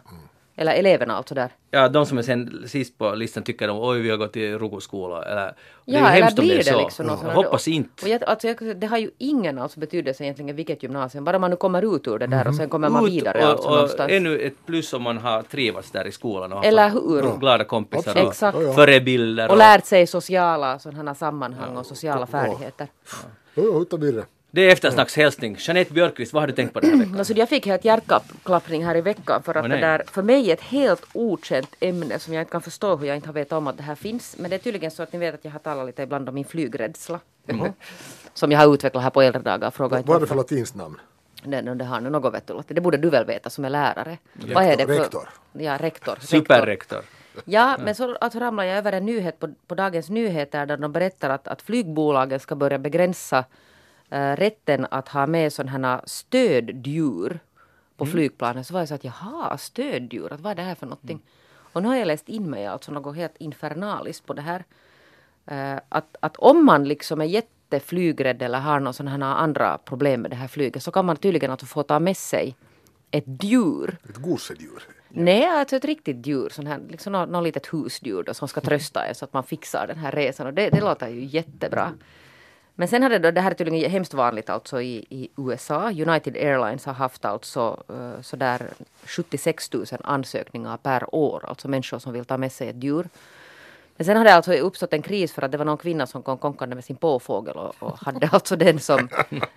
Eller eleverna alltså där. Ja, de som är sen sist på listan tycker de oj vi har gått i eller... och det är Ja, eller blir det så. liksom något Jag hoppas inte. Och jag, alltså, jag, det har ju ingen alltså betydelse egentligen vilket gymnasium, bara man nu kommer ut ur det där och sen kommer man Ut vidare och, alltså och någonstans. ännu ett plus om man har trivats där i skolan och haft Eller hur? glada kompisar och Exakt. Ja, ja. förebilder. Och lärt sig sociala sådana sammanhang och sociala färdigheter. Jo, jo, utan vidare. Det är eftersnackshälsning. Jeanette Björkqvist, vad har du tänkt på den här veckan? Alltså, jag fick helt hjärtklappning här i veckan för att Åh, det nej. där för mig är ett helt okänt ämne som jag inte kan förstå hur jag inte har vetat om att det här finns. Men det är tydligen så att ni vet att jag har talat lite ibland om min flygrädsla. Som jag har utvecklat här på äldre dagar. Fråga inte Vad är det för varför. latinskt namn? Det, det har nu något vet du. Det borde du väl veta som är lärare. Rektor, rektor. Ja, rektor. rektor. Superrektor. Ja, men så alltså ramlade jag över en nyhet på, på Dagens Nyheter där de berättar att, att flygbolagen ska börja begränsa rätten att ha med sådana här stöddjur på flygplanen. Så var jag så att jaha, stöddjur, att vad är det här för någonting? Och nu har jag läst in mig alltså något helt infernaliskt på det här. Eh, att, att om man liksom är jätteflygrädd eller har några sådana här andra problem med det här flyget så kan man tydligen alltså få ta med sig ett djur Ett gosedjur. Nej, alltså ett riktigt djur, sån här, liksom något, något litet husdjur då, som ska trösta er så att man fixar den här resan. Och det, det låter ju jättebra. Men sen hade då, det här är tydligen hemskt vanligt alltså i, i USA. United Airlines har haft alltså uh, sådär 76 000 ansökningar per år. Alltså människor som vill ta med sig ett djur. Men sen hade alltså uppstått en kris för att det var någon kvinna som kom konkande med sin påfågel och, och hade alltså den som,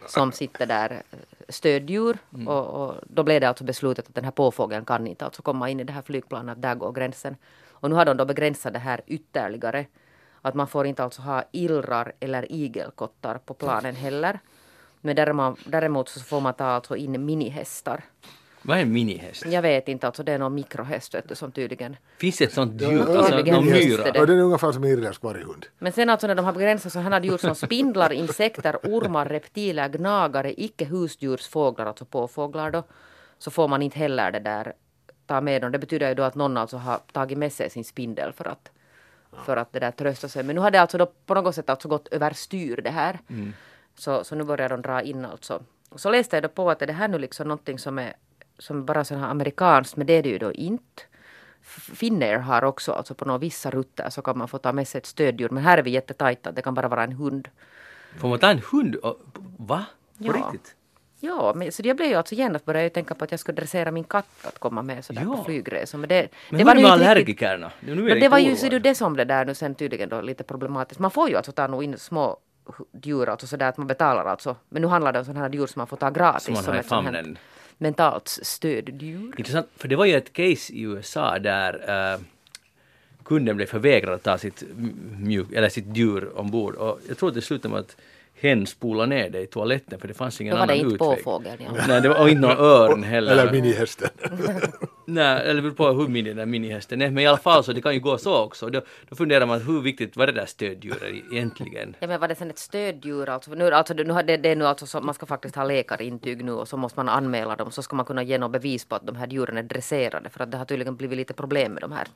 som sitter där eh, stöddjur. Och, och då blev det alltså beslutet att den här påfågeln kan inte alltså komma in i det här flygplanet, där går gränsen. Och nu har de då begränsat det här ytterligare. Att man får inte alltså ha illrar eller igelkottar på planen heller. Men däremot, däremot så får man ta alltså in minihästar. Vad är en minihäst? Jag vet inte, alltså det är någon mikrohäst vet du, som tydligen Finns det ett sånt djur? ja, Alltså någon myra? det. Ja, den är ungefär som en irländsk varghund. Men sen alltså när de har begränsat så han hade gjort som spindlar, insekter, ormar, reptiler, gnagare, icke husdjursfåglar, alltså påfåglar då. Så får man inte heller det där ta med dem. Det betyder ju då att någon alltså har tagit med sig sin spindel för att, för att det där trösta sig. Men nu har det alltså då på något sätt alltså gått överstyr det här. Så, så nu börjar de dra in alltså. Och så läste jag då på att är det här nu liksom någonting som är som bara så här amerikanskt, men det är det ju då inte. Finnair har också, alltså på några vissa rutter så kan man få ta med sig ett stöddjur. Men här är vi jättetajta, det kan bara vara en hund. Får man ta en hund? Va? På Ja. riktigt? Ja, men, så jag blev ju alltså genast började jag tänka på att jag skulle dressera min katt att komma med sådär Ja. på flygresor. Men det, Men det det nu riktigt- allergikerna? Nu är Men jag det var ju så det, det som det där nu sen tydligen då lite problematiskt. Man får ju alltså ta nog in små djur, alltså sådär att man betalar alltså. Men nu handlar det om sådana här djur som man får ta gratis. Som man har i famnen. Mentalt stöddjur. Intressant, för det var ju ett case i USA där, uh, kunden blev förvägrad att ta sitt, mjuk, eller sitt djur ombord. Och jag tror att det slutade med att hen spolade ner det i toaletten för det fanns ingen Då var annan det inte utväg. påfågeln. Ja. Nej, det var inte någon örn heller. Eller minihästen. Nej, eller beror på hur mini den där minihästen är. Men i alla fall så det kan ju gå så också. Då, då funderar man hur viktigt var det där stöddjuret egentligen? Ja men var det sen ett stöddjur alltså? Nu, alltså nu har det, det är nu alltså så, man ska faktiskt ha läkarintyg nu och så måste man anmäla dem så ska man kunna ge något bevis på att de här djuren är dresserade för att det har tydligen blivit lite problem med de här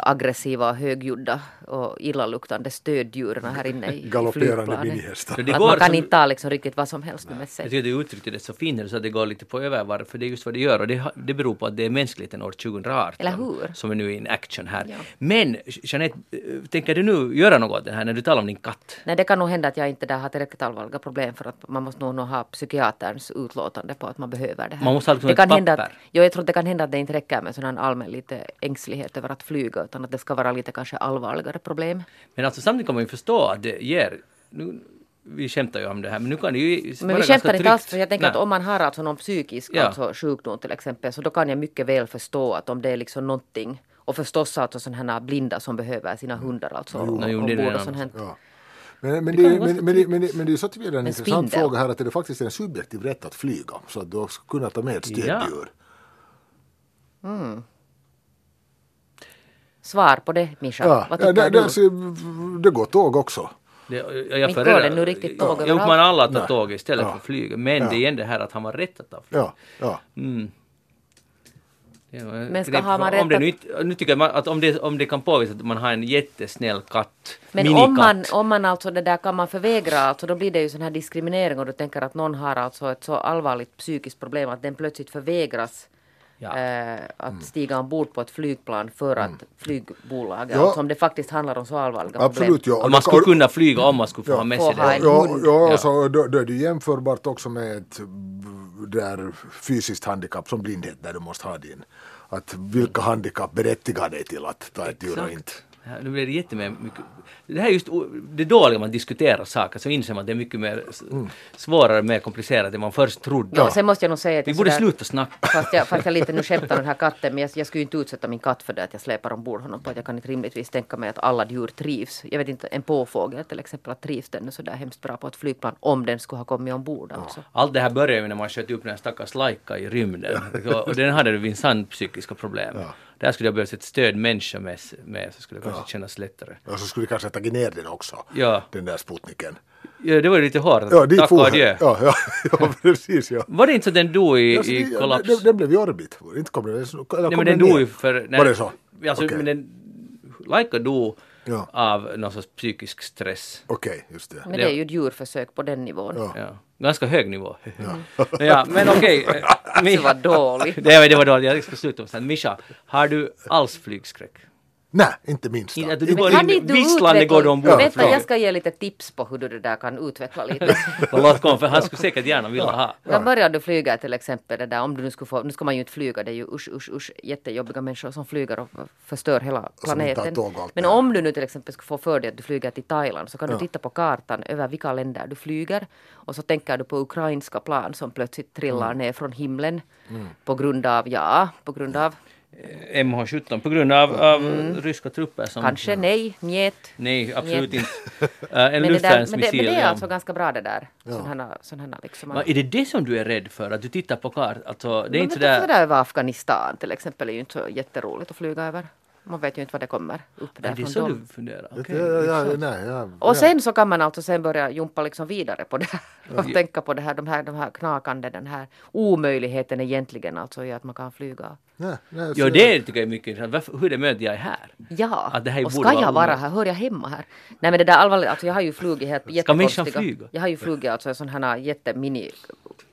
aggressiva, högljudda och illaluktande stöddjuren här inne i, Galopperande flygplanet. minihästar. Att man kan som- inte ta liksom riktigt vad som helst med Jag sig. tycker du uttryckte det så fint, så att det går lite på övervarv, för det är just vad det gör. Och det, det beror på att det är mänskligheten år 2018 Eller hur? som är nu in action här. Ja. Men Jeanette, eh, tänker du nu göra något åt det här när du talar om din katt? Nej, det kan nog hända att jag inte där har tillräckligt allvarliga problem för att man måste nog, nog ha psykiaterns utlåtande på att man behöver det här. Man måste ha liksom det ett kan hända att, papper. jo, jag tror att det kan hända att det inte räcker med sån här allmän lite ängslighet över att flyga utan att det ska vara lite kanske allvarligare problem. Men alltså samtidigt kan man ju förstå att det ger... Nu, vi skämtar ju om det här, men nu kan det ju Men vi skämtar inte alls för jag tänker Nej. att om man har alltså någon psykisk Ja. alltså sjukdom till exempel så då kan jag mycket väl förstå att om det är liksom någonting och förstås alltså sådana här blinda som behöver sina hundar alltså Jo, jo, det är det och sånt här. Ja. Men, men, Det det, men, men, det, men, det, men det är så tillvida en En intressant spindel. fråga här att det är faktiskt en subjektiv rätt att flyga. Så att du ska kunna ta med ett stöddjur. Svar på det Mischa, Ja, vad ja, det, det, alltså, det går tåg också. Det, jag, jag, föredrar- nu riktigt tåg Jag uppmanar alla att ta Nej. tåg istället Ja. för flyg. Men Ja. det är igen det här att han var rätt att ta flyg. Ja, ja. Mm. Var- Men ska ha man om rätt det att- nu, nu tycker jag att om det, om det kan påvisa att man har en jättesnäll katt, Men minikatt. om man, om man alltså det där kan man förvägra, alltså då blir det ju sån här diskriminering och du tänker att någon har alltså ett så allvarligt psykiskt problem att den plötsligt förvägras Ja. eh, att stiga ombord på ett flygplan för att flygbolaget, Ja. alltså om det faktiskt handlar om så allvarliga Absolut, problem. ja. Att man skulle kunna flyga om man skulle få Ja. ha med sig det. Ja, ja, Ja. alltså, då, då är det jämförbart också med ett där fysiskt handikapp som blindhet där du måste ha din. Att vilka handikapp berättigar dig till att ta ett djur och inte. Ja, nu blir det jättemycket... mycket- Det här är just det dåliga man diskuterar saker så inser man att det är mycket mer s- svårare, mer komplicerat än man först trodde. Ja, sen måste jag nog säga att Vi borde sådär- sluta snacka. Fast jag, fast jag lite nu skämtar om den här katten, men jag, jag skulle ju inte utsätta min katt för det att jag släpar ombord honom på att jag kan inte rimligtvis tänka mig att alla djur trivs. Jag vet inte, en påfågel till exempel, att trivs den så där hemskt bra på ett flygplan om den skulle ha kommit ombord alltså. Allt det här började ju när man sköt upp den här stackars Laika i rymden. Och den hade ju minsann psykiska problem. Där skulle jag behövt ett stödmänniska med, med så skulle det kanske kännas lättare. Och så skulle vi kanske tagit ner den också. Ja. Den där Sputniken. Ja, det var ju lite hårt. Ja, dit Tack och adjö. ja, ja, ja, precis ja. Var det inte så den dog i, Alltså, i det- kollaps? Den, den blev i orbit. Inte kom den, eller Nej, kom men den ner? dog ju för... Var det så? Alltså, Okej. men den, Laika dog Ja. av någon sorts psykisk stress. Okej, just det. Men det är ju ett djurförsök på den nivån. Ja. Ja. Ganska hög nivå. Ja, men okej. Det Mi- var dåligt. det, det var dåligt, jag ska sluta med sånt. Mischa, har du alls flygskräck? Nej, inte minsta. Inte du går Kan in, visslande går du ombord. Vänta, Ja. jag ska ge lite tips på hur du det där kan utveckla lite. Låt komma, för han skulle säkert gärna vilja ha. När börjar du flyga till exempel det där om du nu skulle få, nu ska man ju inte flyga, det är ju usch usch usch jättejobbiga människor som flyger och förstör hela planeten. Men om du nu till exempel skulle få för dig att du flyger till Thailand så kan Ja. du titta på kartan över vilka länder du flyger och så tänker du på ukrainska plan som plötsligt trillar Mm. ner från himlen på grund av, ja, på grund av MH17 på grund av, av ryska trupper som... kanske nej, njet. Nej, absolut Njet. inte. Uh, en Men det, där, men, det, luftvärnsmissil. men det är ja. alltså ganska bra det där. Sådana, sådana liksom. Men är det det som du är rädd för? Att du tittar på kartan? Alltså, det är Men inte sådär... sådär över Afghanistan till exempel är ju inte så jätteroligt att flyga över. Man vet ju inte vad det kommer upp där Är det från så dem. du funderar? Ja, Okej. ja, ja, nej, ja, Och sen så kan man alltså sen börja jumpa liksom vidare på det här och tänka på det här, de här, de här knakande, den här omöjligheten egentligen alltså i att man kan flyga. Nej, nej, Jo, det tycker jag är mycket intressant. Varför, hur är det möjligt jag är här? Ja, Att det här och ska jag vara här? Hör jag hemma här? Nej men det där allvarligt, alltså jag har ju flugit helt jättekonstiga... flyga? Jag har ju flugit alltså sådana här jättemini,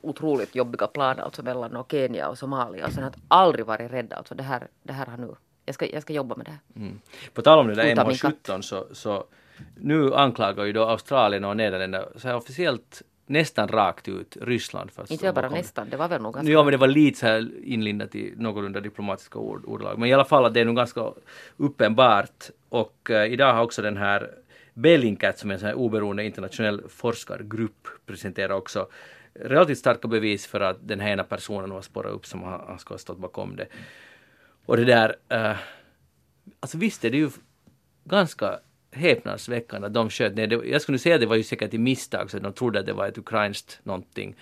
otroligt jobbiga plan alltså mellan och Kenya och Somalia och sen har jag aldrig varit rädd alltså det här, det här har nu, jag ska, jag ska jobba med det här. Mm. På tal om det där Utan min MH17 så, så nu anklagar ju då Australien och Nederländerna så här officiellt nästan rakt ut Ryssland för att Inte bara bakom- nästan, det var väl nog ganska... Ja men det var lite så här inlindat i någorlunda diplomatiska ord, ordalag. Men i alla fall att det är nog ganska uppenbart. Och eh, idag har också den här Bellingcat som är en sån här oberoende internationell forskargrupp presenterat också relativt starka bevis för att den här ena personen var spårat upp som han, han ska ha stått bakom det. Och det där, eh, alltså visst är det ju ganska häpnadsväckande att de sköt ner. Det, jag skulle säga att det var ju säkert i misstag så de trodde att det var ett ukrainskt någonting.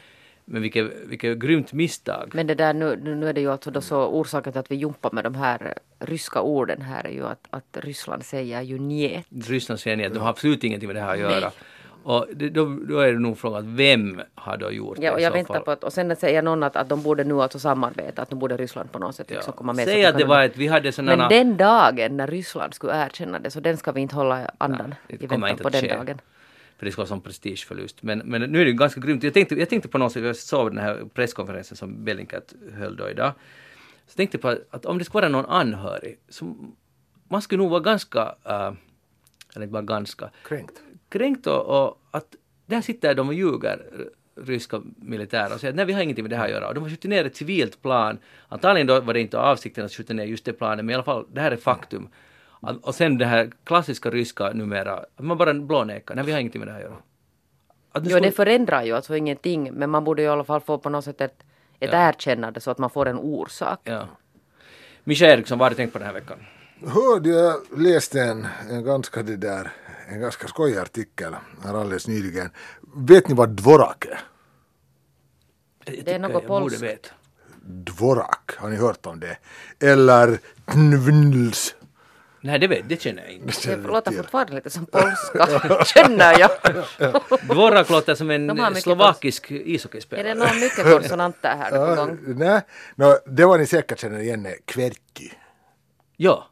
Men vilket, vilket grymt misstag. Men det där nu, nu är det ju alltså då så orsaken till att vi jumpar med de här ryska orden här är ju att, att Ryssland säger ju njet. Ryssland säger att de har absolut ingenting med det här att göra. Och det, då, då är det nog frågan vem har då gjort Ja, det jag väntar på att, och sen säger någon att, att de borde nu alltså samarbeta, att nu borde Ryssland på något sätt liksom komma med. så Säg att det var ett, vi hade sådana... Men den dagen när Ryssland skulle erkänna det, så den ska vi inte hålla andan det i väntan inte på att den ske. dagen. För det skulle vara som prestigeförlust. Men, men nu är det ju ganska grymt. Jag tänkte, jag tänkte på något sätt, jag såg den här presskonferensen som Bellingcat höll då idag. Så tänkte på att, att om det skulle vara någon anhörig, så man skulle nog vara ganska, äh, eller inte bara ganska, Kränkt. Kränkt och, och att där sitter de och ljuger, ryska militärer och säger att nej vi har ingenting med det här att göra. Och de har skjutit ner ett civilt plan. Antagligen då var det inte avsikten att skjuta ner just det planet, men i alla fall det här är faktum. Och sen det här klassiska ryska numera, att man bara blånekar, nej vi har ingenting med det här att göra. Att det Jo, det förändrar ju alltså ingenting, men man borde ju i alla fall få på något sätt ett, ett Ja. erkännande så att man får en orsak. Ja. Mischa Eriksson, vad har du tänkt på den här veckan? Hörde jag läste en, en ganska det där, en ganska skojig artikel här alldeles nyligen. Vet ni vad dvorak är? Det är något polskt. Dvorak, har ni hört om det? Eller knvnls. Nej, det vet det känner jag inte. Det låter fortfarande lite som polska, känner jag. Dvorak låter som en slovakisk Är ishockeyspelare. det någon mycket konsonanter här på gång? Nej, no, det var ni säkert känner igen, är kverkki. Ja.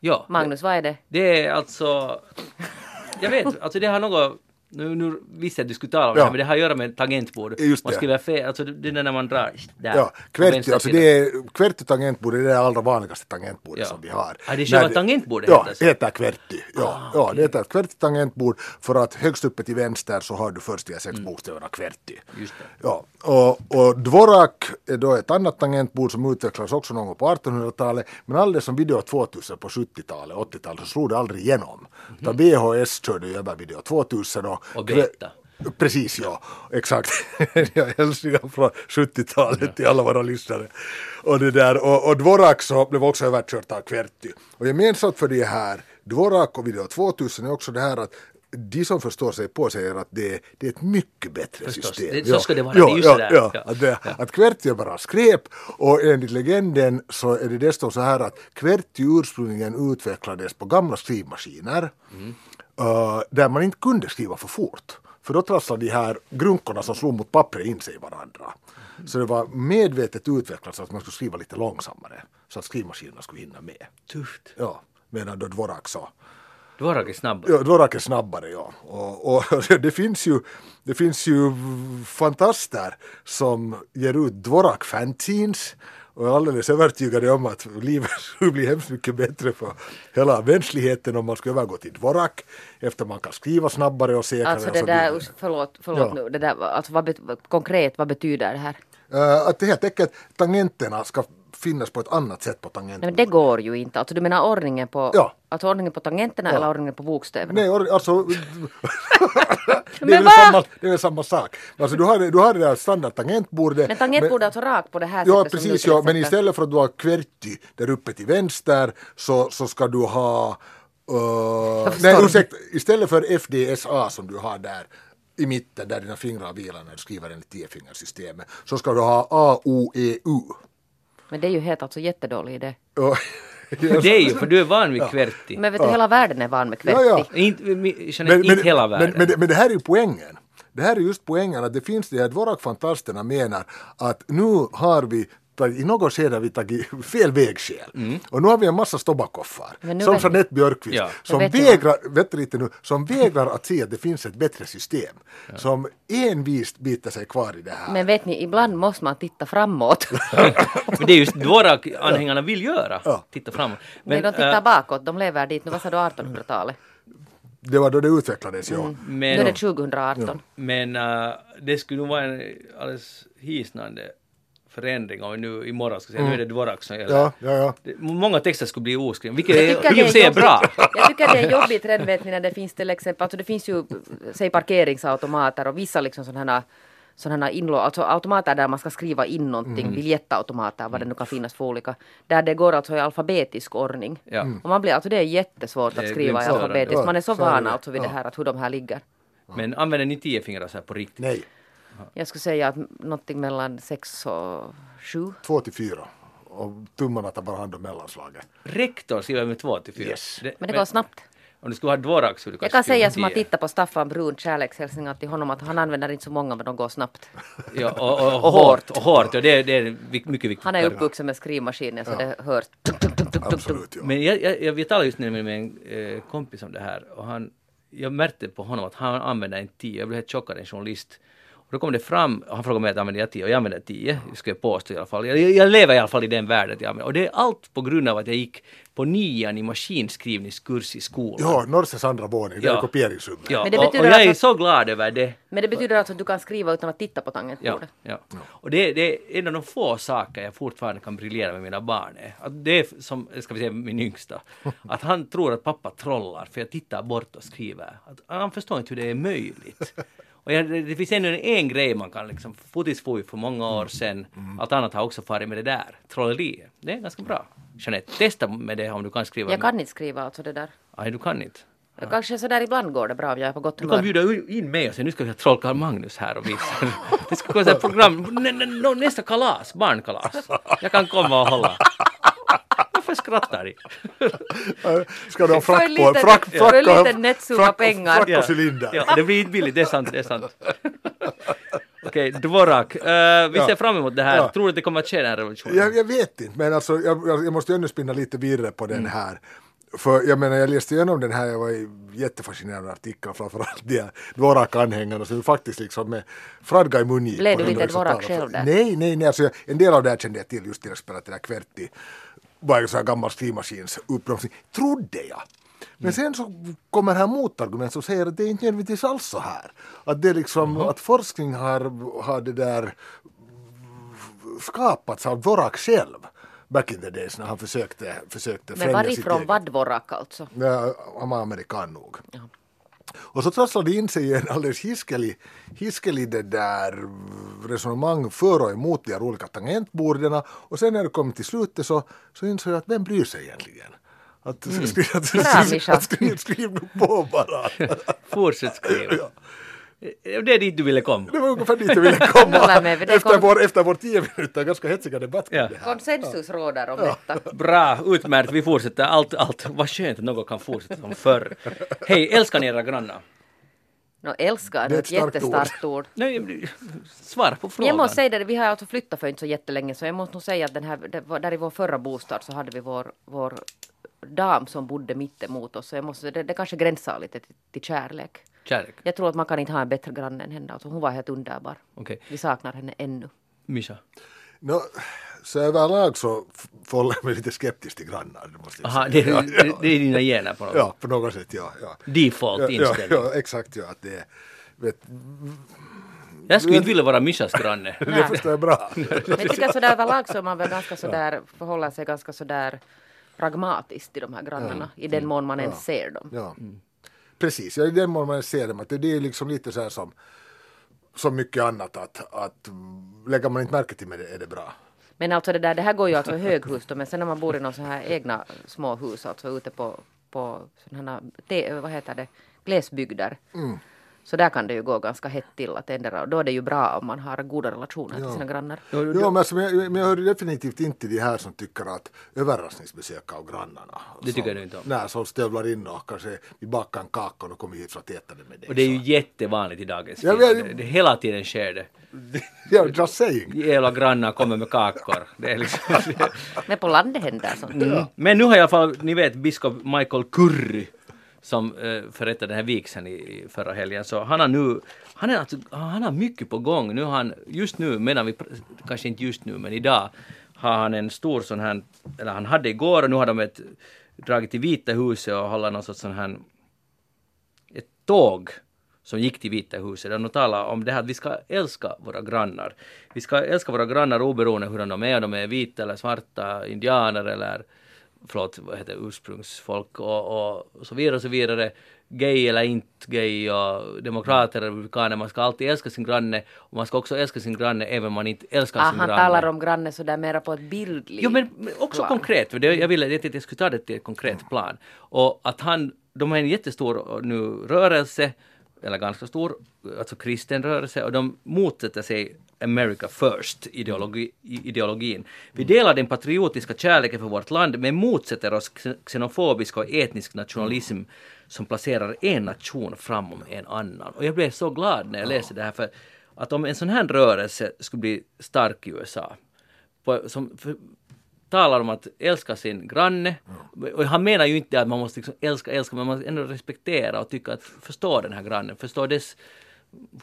Ja. Magnus, vad är det? Det är alltså... Jag vet, alltså det har något... Nu, nu visste jag att du skulle tala om det Ja. här, men det har att göra med tangentbord. Just man det. skriver fel, alltså det det är när man drar där. Ja, vänster alltså det är, kverti tangentbord är det allra vanligaste tangentbordet Ja. som vi har. Ah, det är själva tangentbordet Ja, det heter kverti. Ja, ja det heter kverti tangentbord för att högst uppe till vänster så har du först de sex bokstäverna kverti. Just det. Ja, och, och dvorak är då ett annat tangentbord som utvecklades också någon gång på 1800-talet men alldeles som Video 2000 på 70-talet, 80-talet så slog det aldrig igenom. Utan VHS körde ju över Video 2000 och, Och beta. Precis ja, exakt. Jag hälsningar från 70-talet till alla våra lyssnare. Och, det där, och, och Dvorak så blev också överkört av Kverty. Och gemensamt för det här, Dvorak och Video 2000 är också det här att de som förstår sig på säger att det, det är ett mycket bättre Förstås. system. Det- så ska det vara. Ja, Det är just ja, det där. ja. Att, det, att Kverty är bara skräp och enligt legenden så är det dessutom så här att Kverty ursprungligen utvecklades på gamla skrivmaskiner eh, där man inte kunde skriva för fort. För då trasslade de här grunkorna som slog mot pappret in sig i varandra. Så det var medvetet utvecklat så att man skulle skriva lite långsammare så att skrivmaskinerna skulle hinna med. Tufft. Ja, medan då Dvorak sa Dvorak är snabbare. Ja, Dvorak är snabbare ja. Och, och det, finns ju, det finns ju fantaster som ger ut Dvorak fanzines och är alldeles övertygade om att livet skulle bli hemskt mycket bättre för hela mänskligheten om man skulle övergå till Dvorak efter man kan skriva snabbare och säkrare. Alltså det där, förlåt, förlåt Ja. nu, det där, alltså vad konkret, vad betyder det här? Eh, att helt enkelt tangenterna ska finnas på ett annat sätt på tangenterna. men det går ju inte. Alltså du menar ordningen på, Ja. alltså ordningen på tangenterna Ja. eller ordningen på bokstäverna? Nej, or- alltså... det, är Men samma, det är samma sak. Alltså, du, har, du har det där standard tangentbordet. Men tangentbordet är alltså rakt på det här Ja, sättet precis. Ja, men exempel- istället för att du har kverti där uppe till vänster så, så ska du ha... Uh, nej, ursäkta. Istället för FDSA som du har där i mitten där dina fingrar vilar när du skriver enligt tiofingersystemet så ska du ha A, O, E, U. Men det är ju helt alltså jättedålig idé. Det är ju, för du är van vid kverti. Men vet du, hela världen är van med Ja, kverti. ja. Inte, mi- känner inte hela världen. Men, men, men det här är ju poängen. Det här är just poängen att det finns det att Dvorak-fantasterna menar att nu har vi i något skede har vi tagit fel vägskäl. Och nu har vi en massa nu Som vet- Jeanette Björkqvist. Ja. Som vet vägrar, vet lite nu, som vägrar att se att det finns ett bättre system. Som envist biter sig kvar i det här. Men vet ni, ibland måste man titta framåt. Men det är just Dvorak-anhängarna vill göra. Ja. Titta framåt. Men de äh, tittar bakåt, de lever dit nu, vad sa du, 1800-talet? Det var då det utvecklades, ja. Nu men, är det 2018. men äh, det skulle nog vara en alldeles hisnande förändring om nu imorgon ska säga nu är det Dvorak som gäller. Ja, ja, ja. Det- Många texter skulle bli oskrivna, vilket Jag är, sig är jobbigt- bra. Jag tycker det är en jobbig trend vet ni när det finns till exempel, alltså det finns ju säg parkeringsautomater och vissa liksom sådana här sådana inlå, alltså automater där man ska skriva in någonting, biljettautomater, vad det nu kan finnas för olika, där det går alltså i alfabetisk ordning. Ja. Och man blir, alltså det är jättesvårt Det är att skriva i alfabetiskt, man är så så van det. alltså vid det Ja. här att hur de här ligger. Men använder ni tio fingrar så här på riktigt? Nej, Jag skulle säga att någonting mellan sex och sju. två till fyra. Och tummarna tar bara hand om mellanslaget. Rektor skriver med två till fyra. Yes. Men det går snabbt. Om du skulle ha Dvorak skulle du Jag kan säga som har tio. tittat på Staffan Brun kärlekshälsningar till honom att han använder inte så många men de går snabbt. Ja, och, och, och, Och hårt. Och hårt. Och det, det är mycket viktigt. Han är uppvuxen med skrivmaskinen så det hörs. Absolut, ja. Men jag, jag, jag, vi talade just nu med en eh, kompis om det här och han, jag märkte på honom att han använder en tio. Jag blev helt chockad, en journalist. Och då kom det fram, han frågade mig att använder jag tio och jag använder tio, det ska jag påstå i alla fall. Jag, jag lever i alla fall i den världen jag använder. Och det är allt på grund av att jag gick på nian i maskinskrivningskurs i skolan. Ja, Norses andra våning, det är Ja. kopieringsrummet. Ja, Men det och, och jag är så glad över det. Men det betyder alltså att du kan skriva utan att titta på Ja, tangentbordet. ja. Och det, det är en av de få saker jag fortfarande kan briljera med mina barn. Att det är som, ska vi säga min yngsta, att han tror att pappa trollar för jag tittar bort och skriver. Att han förstår inte hur det är möjligt. Och jag, det, finns ännu en grej man kan liksom, fotis för många år sedan, allt annat har också farit med det där, trolleri. Det är ganska bra. Jeanette, testa med det om du kan skriva. Jag kan inte skriva alltså det där. Nej, du kan inte. Jag Kanske sådär ibland går det bra om jag är på gott Du kan humör. bjuda in mig och säga nu ska vi ha troll Karl Magnus här och visa. Det ska komma ett program, nästa kalas, barnkalas. Jag kan komma och hålla. Varför skrattar ni? Ska du ha frack på, frack, frack, liten och- nättsumma frack, pengar. frack Ja. och cylinder. Ja, det blir inte billigt, det är sant, det är sant. Okej, Dvorak. Eh, vi ser fram emot det här. Ja. Tror du att det kommer att ske den här revolutionen? Jag, jag vet inte, men alltså, jag, jag måste ju ännu spinna lite vidare på Mm. den här. För jag menar, jag läste igenom den här, jag var jättefascinerad av artiklar, framförallt de här Dvorak-anhängarna som faktiskt liksom med fradga i mun gick Blev du så Dvorak talade. själv där? Nej, nej, nej, alltså, jag, en del av det här kände jag till just när jag spelade till det här Kverti. Var ju så här gammal skrivmaskins uppbromsning, trodde jag. Men sen så kommer här motargument som säger att det är inte nödvändigtvis alls så här. Att det liksom, att forskning har, har det där skapats av Dvorak själv back in the days när han försökte, försökte Men främja sitt varifrån var Dvorak alltså? Ja, han var amerikan nog. Och så trasslade det in sig i en alldeles hiskelig, hiskelig det där resonemang för och emot de här olika tangentborden och sen när det kom till slutet så, så insåg jag att vem bryr sig egentligen? Att, skri, att, Bra, att, Mischa. att skriv, skriv på bara. Fortsätt skriva. Ja. Det är dit du ville komma. Det var ungefär dit jag ville komma med, efter, kom- vår, efter vår tio minuter ganska hetsiga debatt Ja. Konsensus råder om detta. Bra, utmärkt. Vi fortsätter. Allt, allt. Vad skönt att något kan fortsätta som förr. Hej, älskar ni era grannar? Nå, älskar, Det är ett ett starkt jättestarkt ord. Nej, svara på frågan. jag måste säga det, vi har alltså flyttat för inte så jättelänge så jag måste nog säga att den här, det var, där i vår förra bostad så hade vi vår, vår dam som bodde mitt emot oss så jag måste, det, det kanske gränsar lite till, till kärlek. Kärlek. Jag tror att man kan inte ha en bättre granne än henne, alltså hon var helt underbar. Okej. Vi saknar henne ännu. Mischa. Nå, så överlag så förhåller jag mig lite skeptisk till grannar. Det måste jag Aha, säga. det, ja, det, det är dina gener på något ja, på något sätt, ja. ja. Default Ja, ja, inställning. ja, exakt, ja. Att det, är- vet, Jag skulle inte vilja vara Mischas granne. det förstår jag bra. Men jag tycker sådär överlag så man väl ganska sådär, förhåller sig ganska sådär pragmatiskt till de här grannarna i den mån man ens ser dem. Ja. Precis, ja, i den man ser dem, att det, det är liksom lite så här som, som mycket annat att, att lägger man inte märke till med det är det bra. Men alltså det där, det här går ju alltså höghus då, men sen när man bor i någon så här egna små hus, alltså ute på, på sådana te, vad heter det, glesbygder. Så där kan det ju gå ganska hett till att ändra, då är det ju bra om man har goda relationer till sina grannar. Ja, men, alltså, men, jag, men jag hör definitivt inte de här som tycker att överraskningsbesök av grannarna. Det tycker som, du inte om? Nej, som stövlar in och kanske vi bakar en kaka och då kommer vi hit för att äta det med dig. Och det är ju jättevanligt i dagens Ja, men- Det, det, hela tiden sker det. Ja, just saying. Jävla grannar kommer med kakor. Det är liksom, Men på landet händer sånt. Mm. Men nu har i alla fall, ni vet biskop Michael Curry som eh, förrättade den här vigseln i, i förra helgen, så han har nu, han, är alltså, han har mycket på gång. Nu har han, just nu, medan vi, kanske inte just nu, men idag har han en stor sån här, eller han hade igår och nu har de ett, dragit till Vita huset och håller någon sorts sån här, ett tåg som gick till Vita huset. Där de talar om det här att vi ska älska våra grannar. Vi ska älska våra grannar oberoende hur de är, om de är vita eller svarta, indianer eller förlåt, vad heter ursprungsfolk och, och så vidare och så vidare. Gay eller inte gay och demokrater och republikaner. Man ska alltid älska sin granne och man ska också älska sin granne även om man inte älskar Ah, sin han granne. talar om granne sådär mera på ett bildligt Jo men men också plan. konkret, för det, jag ville att jag skulle ta det till ett konkret plan. Och att han, de har en jättestor nu rörelse, eller ganska stor, alltså kristen rörelse, och de motsätter sig America first ideologi, ideologin. Vi delar den patriotiska kärleken för vårt land men motsätter oss xe- xenofobisk och etnisk nationalism som placerar en nation framom en annan. Och jag blev så glad när jag läste det här för att om en sån här rörelse skulle bli stark i USA på, som för, talar om att älska sin granne. Och han menar ju inte att man måste liksom älska, älska, men man måste ändå respektera och tycka att förstå den här grannen, förstå dess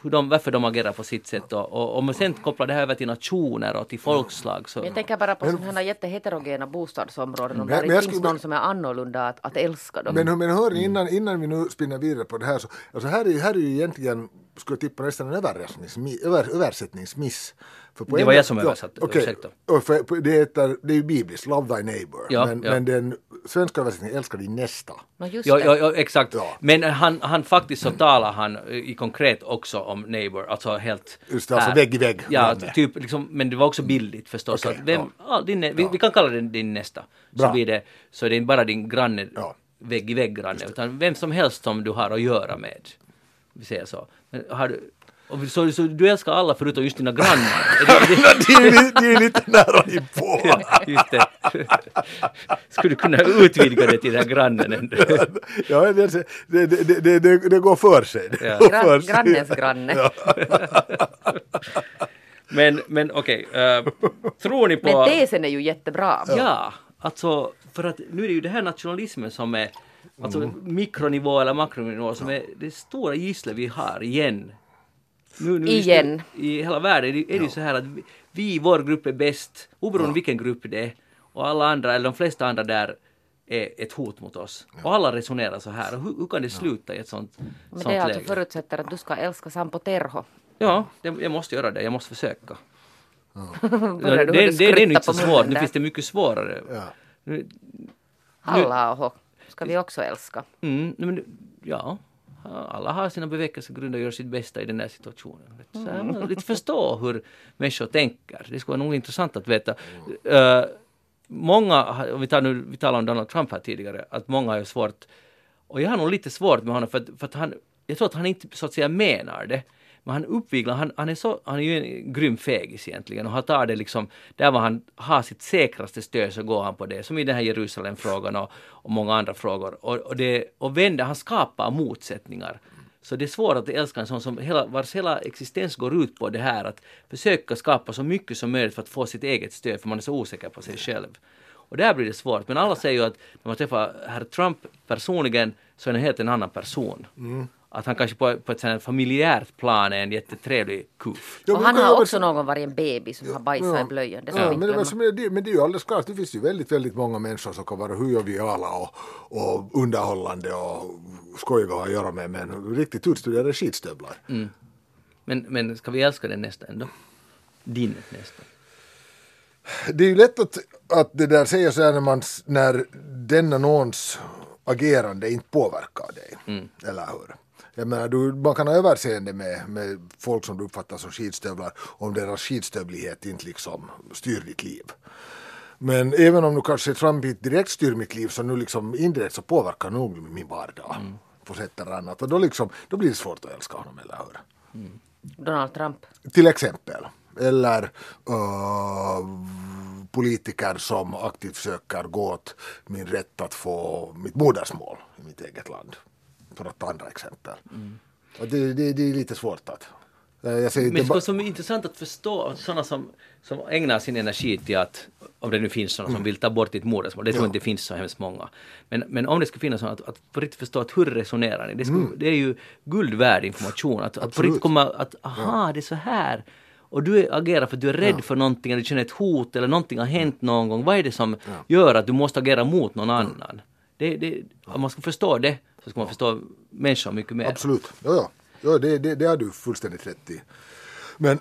hur de, varför de agerar på sitt sätt och, och om man sen kopplar det här över till nationer och till folkslag så... Jag tänker bara på sådana här jätteheterogena bostadsområden. Om Men- men inte finns skulle- någon som är annorlunda att, att älska dem. Men, men hör ni, innan, innan vi nu spinner vidare på det här så alltså här, är, här är ju egentligen, skulle tippa nästan en översättningsmiss. Över, översättningsmiss. För på Det en- var jag som ja, översatte, okej. ursäkta. Och för, det, heter, det är ju bibliskt, Love thy neighbor. Ja, men, ja. men den svenska översättningen, Älska din nästa. no, just Ja, det. ja, ja, exakt. Ja. Men han, han faktiskt så talar han i konkret också om neighbor, alltså helt... Just det, alltså här. vägg i vägg Ja, typ, liksom, men det var också bildligt förstås. Att vem, ja. din, vi, vi kan kalla den din nästa. Så Bra. blir det, så det är inte bara din granne, Ja. vägg i vägg granne, utan vem som helst som du har att göra med. Vi säger så. Men har du, och vi- så, så du älskar alla förutom just dina grannar? Det, är det, det är lite nära inpå. just det. Skulle du kunna utvidga det till den här grannen ja, det, det, det, det, går för sig. Det Ja. går för sig. grannens granne. Men, men okej, eh, tror ni på... Men tesen är ju jättebra. Ja, alltså för att nu är det ju det här nationalismen som är alltså mikronivå eller makronivå som är det stora gisslet vi har igen. Nu, nu Igen. nu I hela världen är det, ju så här att vi, vi, vår grupp är bäst, oberoende vilken grupp det är. Och alla andra, eller de flesta andra där, är ett hot mot oss. Och alla resonerar så här. Hur, hur kan det sluta i ett sånt, Men sånt det alltså läge? förutsätter att du ska älska Sampo Terho. Ja, det, jag måste göra det. Jag måste försöka. Börjar det, det, det är skrutta inte så svårt. Nu finns det mycket svårare. Ja. Nu, Hallå, ska vi också älska? Mm, men, ja, alla har sina bevekelsegrunder och gör sitt bästa i den här situationen. Så här, man lite förstå hur människor tänker. Det skulle vara nog intressant att veta. Eh, många, vi, tar nu, vi talade om Donald Trump här tidigare, att många har svårt, och jag har nog lite svårt med honom för att, för att han, jag tror att han inte så att säga menar det. Men han uppviglar, han, han, är så, han är ju en grym fegis egentligen och han tar det liksom, där var han har sitt säkraste stöd så går han på det, som i den här Jerusalemfrågan och, och många andra frågor. Och, och, det, och vänder, han skapar motsättningar. Så det är svårt att älska en sån som hela, vars hela existens går ut på det här att försöka skapa så mycket som möjligt för att få sitt eget stöd för man är så osäker på sig själv. Och där blir det svårt. Men alla säger ju att när man träffar herr Trump personligen så är han helt en annan person. Mm. Att han kanske på, på ett sånt familjärt plan är en jättetrevlig kuf. Ja, och men han det har också någon varit en baby som har bajsat i blöjan. Det Ja, men, men, glömma. som är det, men det är ju alldeles klart, det finns ju väldigt, väldigt många människor som kan vara hur joviala och, och underhållande och skojiga att göra med, men riktigt utstuderade skitstövlar. Men, men ska vi älska den nästa ändå? Din nästa. Det är ju lätt att, att det där säger så här när, man, när denna någons agerande inte påverkar dig. Mm. Eller hur? Jag menar, du, man kan ha överseende med, med folk som du uppfattar som skitstövlar om deras skitstövlighet inte liksom styr ditt liv. Men även om nu kanske Trump direkt styr mitt liv så nu liksom indirekt så påverkar nog min vardag Mm. på sätt eller annat. Och då, liksom, då blir det svårt att älska honom, eller hur? Donald Trump. Till exempel. Eller uh, politiker som aktivt försöker gå åt min rätt att få mitt modersmål i mitt eget land. För att ta andra exempel. Och det, det, det är lite svårt att... eh, Jag säger, Men det det skulle ba- vara så intressant att förstå sådana som, som ägnar sin energi till att, om det nu finns sådana som vill ta bort ditt modersmål, det tror jag inte finns så hemskt många. Men, men om det skulle finnas sådana, att, att på riktigt förstå att hur resonerar ni? Det, skulle, det är ju guld värd information, att, att på riktigt komma att, aha, det är så här. Och du är- agerar för att du är rädd för någonting, eller du känner ett hot, eller någonting har hänt någon gång. Vad är det som gör att du måste agera mot någon annan? Det, det, man ska förstå det, så ska man förstå människor mycket mer. Absolut. Ja, ja. ja det, det, det har du fullständigt rätt i. Men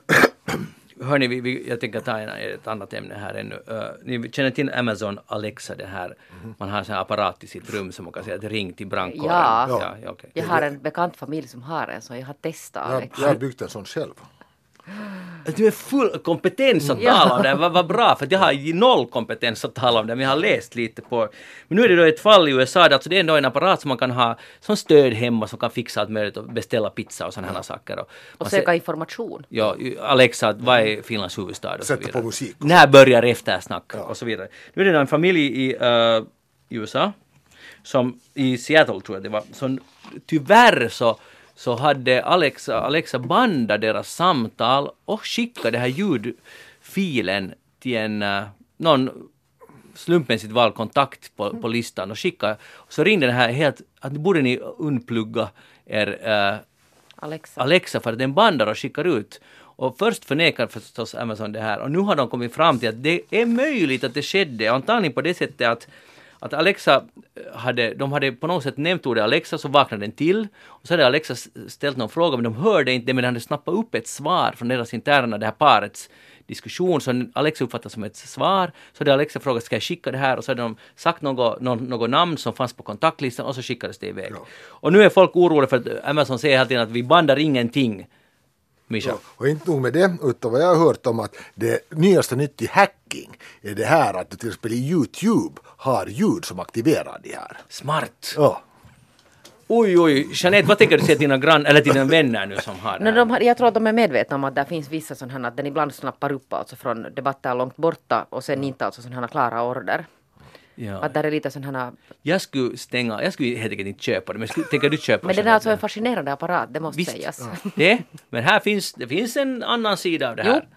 hörni, vi, vi, jag tänker ta en, ett annat ämne här ännu. Uh, ni känner till Amazon Alexa, det här. Man har en sån här apparat i sitt rum som man kan säga att ring till brandkåren. Ja. ja, ja okej. Jag har en bekant familj som har en så jag har testat Jag, jag har byggt en sån själv. Du är full kompetens att Ja. tala om det, vad vad bra, för jag har ju noll kompetens att tala om det, men jag har läst lite på... Men nu är det då ett fall i USA, där alltså det är ändå en apparat som man kan ha som stöd hemma som kan fixa allt möjligt och beställa pizza och sådana här saker. Och, Och man söka ser- information. Ja, Alexa, vad är Finlands huvudstad och så Sätta vidare. på musik. När börjar eftersnack och så vidare. Nu är det en familj i uh, USA, som i Seattle tror jag det var, som tyvärr så, så hade Alexa, Alexa bandat deras samtal och skickat den här ljudfilen till en, uh, någon slumpmässigt vald kontakt på, på listan och skicka. Så ringde den här helt, att borde ni unplugga er uh, Alexa. Alexa för att den bandar och skickar ut. Och först förnekar förstås Amazon det här och nu har de kommit fram till att det är möjligt att det skedde, antagligen på det sättet att att Alexa hade, de hade på något sätt nämnt ordet Alexa så vaknade den till och så hade Alexa ställt någon fråga men de hörde inte men den hade snappat upp ett svar från deras interna, det här parets diskussion som Alexa uppfattar som ett svar. Så hade Alexa frågat ska jag skicka det här och så hade de sagt något, något, något namn som fanns på kontaktlistan och så skickades det iväg. Ja. Och nu är folk oroliga för att Amazon säger hela tiden att vi bandar ingenting. Mischa. Ja, och inte nog med det, utan vad jag har hört om att det nyaste nytt i hacking är det här att du till exempel i Youtube har ljud som aktiverar de här. Smart! Ja, Oj, oj, Jeanette, vad tänker du säga till dina grann eller till dina vänner nu som har det No, här? de, har- jag tror att de är medvetna om att det finns vissa sådana här att den ibland snappar upp alltså från debatter långt borta och sen inte alltså sådana här klara order. Ja. Att där är lite sådana här... Jag skulle stänga, jag skulle helt enkelt inte köpa det, men skulle, tänker du köpa Men det är Jeanette? alltså en fascinerande apparat, det måste Visst. sägas. Det, men här finns, det finns en annan sida av det här.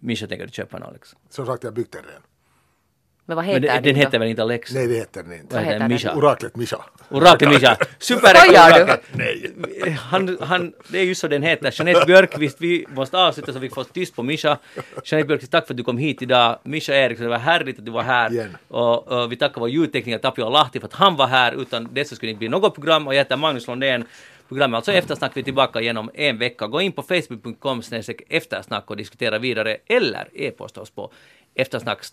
Mischa, tänker du köpa en Alex? som sagt jag byggt den redan. Men vad heter Men det, den då? heter väl inte Alex? Nej det heter den inte. Vad heter den? den? Mischa? Oraklet Mischa. Orakel Mischa! Skojar du? Superoraklet! Han, han, det är ju så den heter. Jeanette Björkqvist, vi måste avsluta så vi får tyst på Mischa. Jeanette Björkqvist, tack för att du kom hit idag. Mischa Eriksson, det var härligt att du var här. Igen. Och, och vi tackar vår ljudtekniker Tapio Lahti för att han var här. Utan det så skulle det inte bli något program. Och jag heter Magnus Lundén. Programmet alltså Eftersnack, vi är tillbaka genom en vecka. Gå in på facebook.com eftersnack och diskutera vidare eller e-posta oss på eftersnack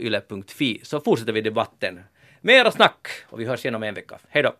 yle.fi så fortsätter vi debatten. Mera snack och vi hörs igen om en vecka. Hej då!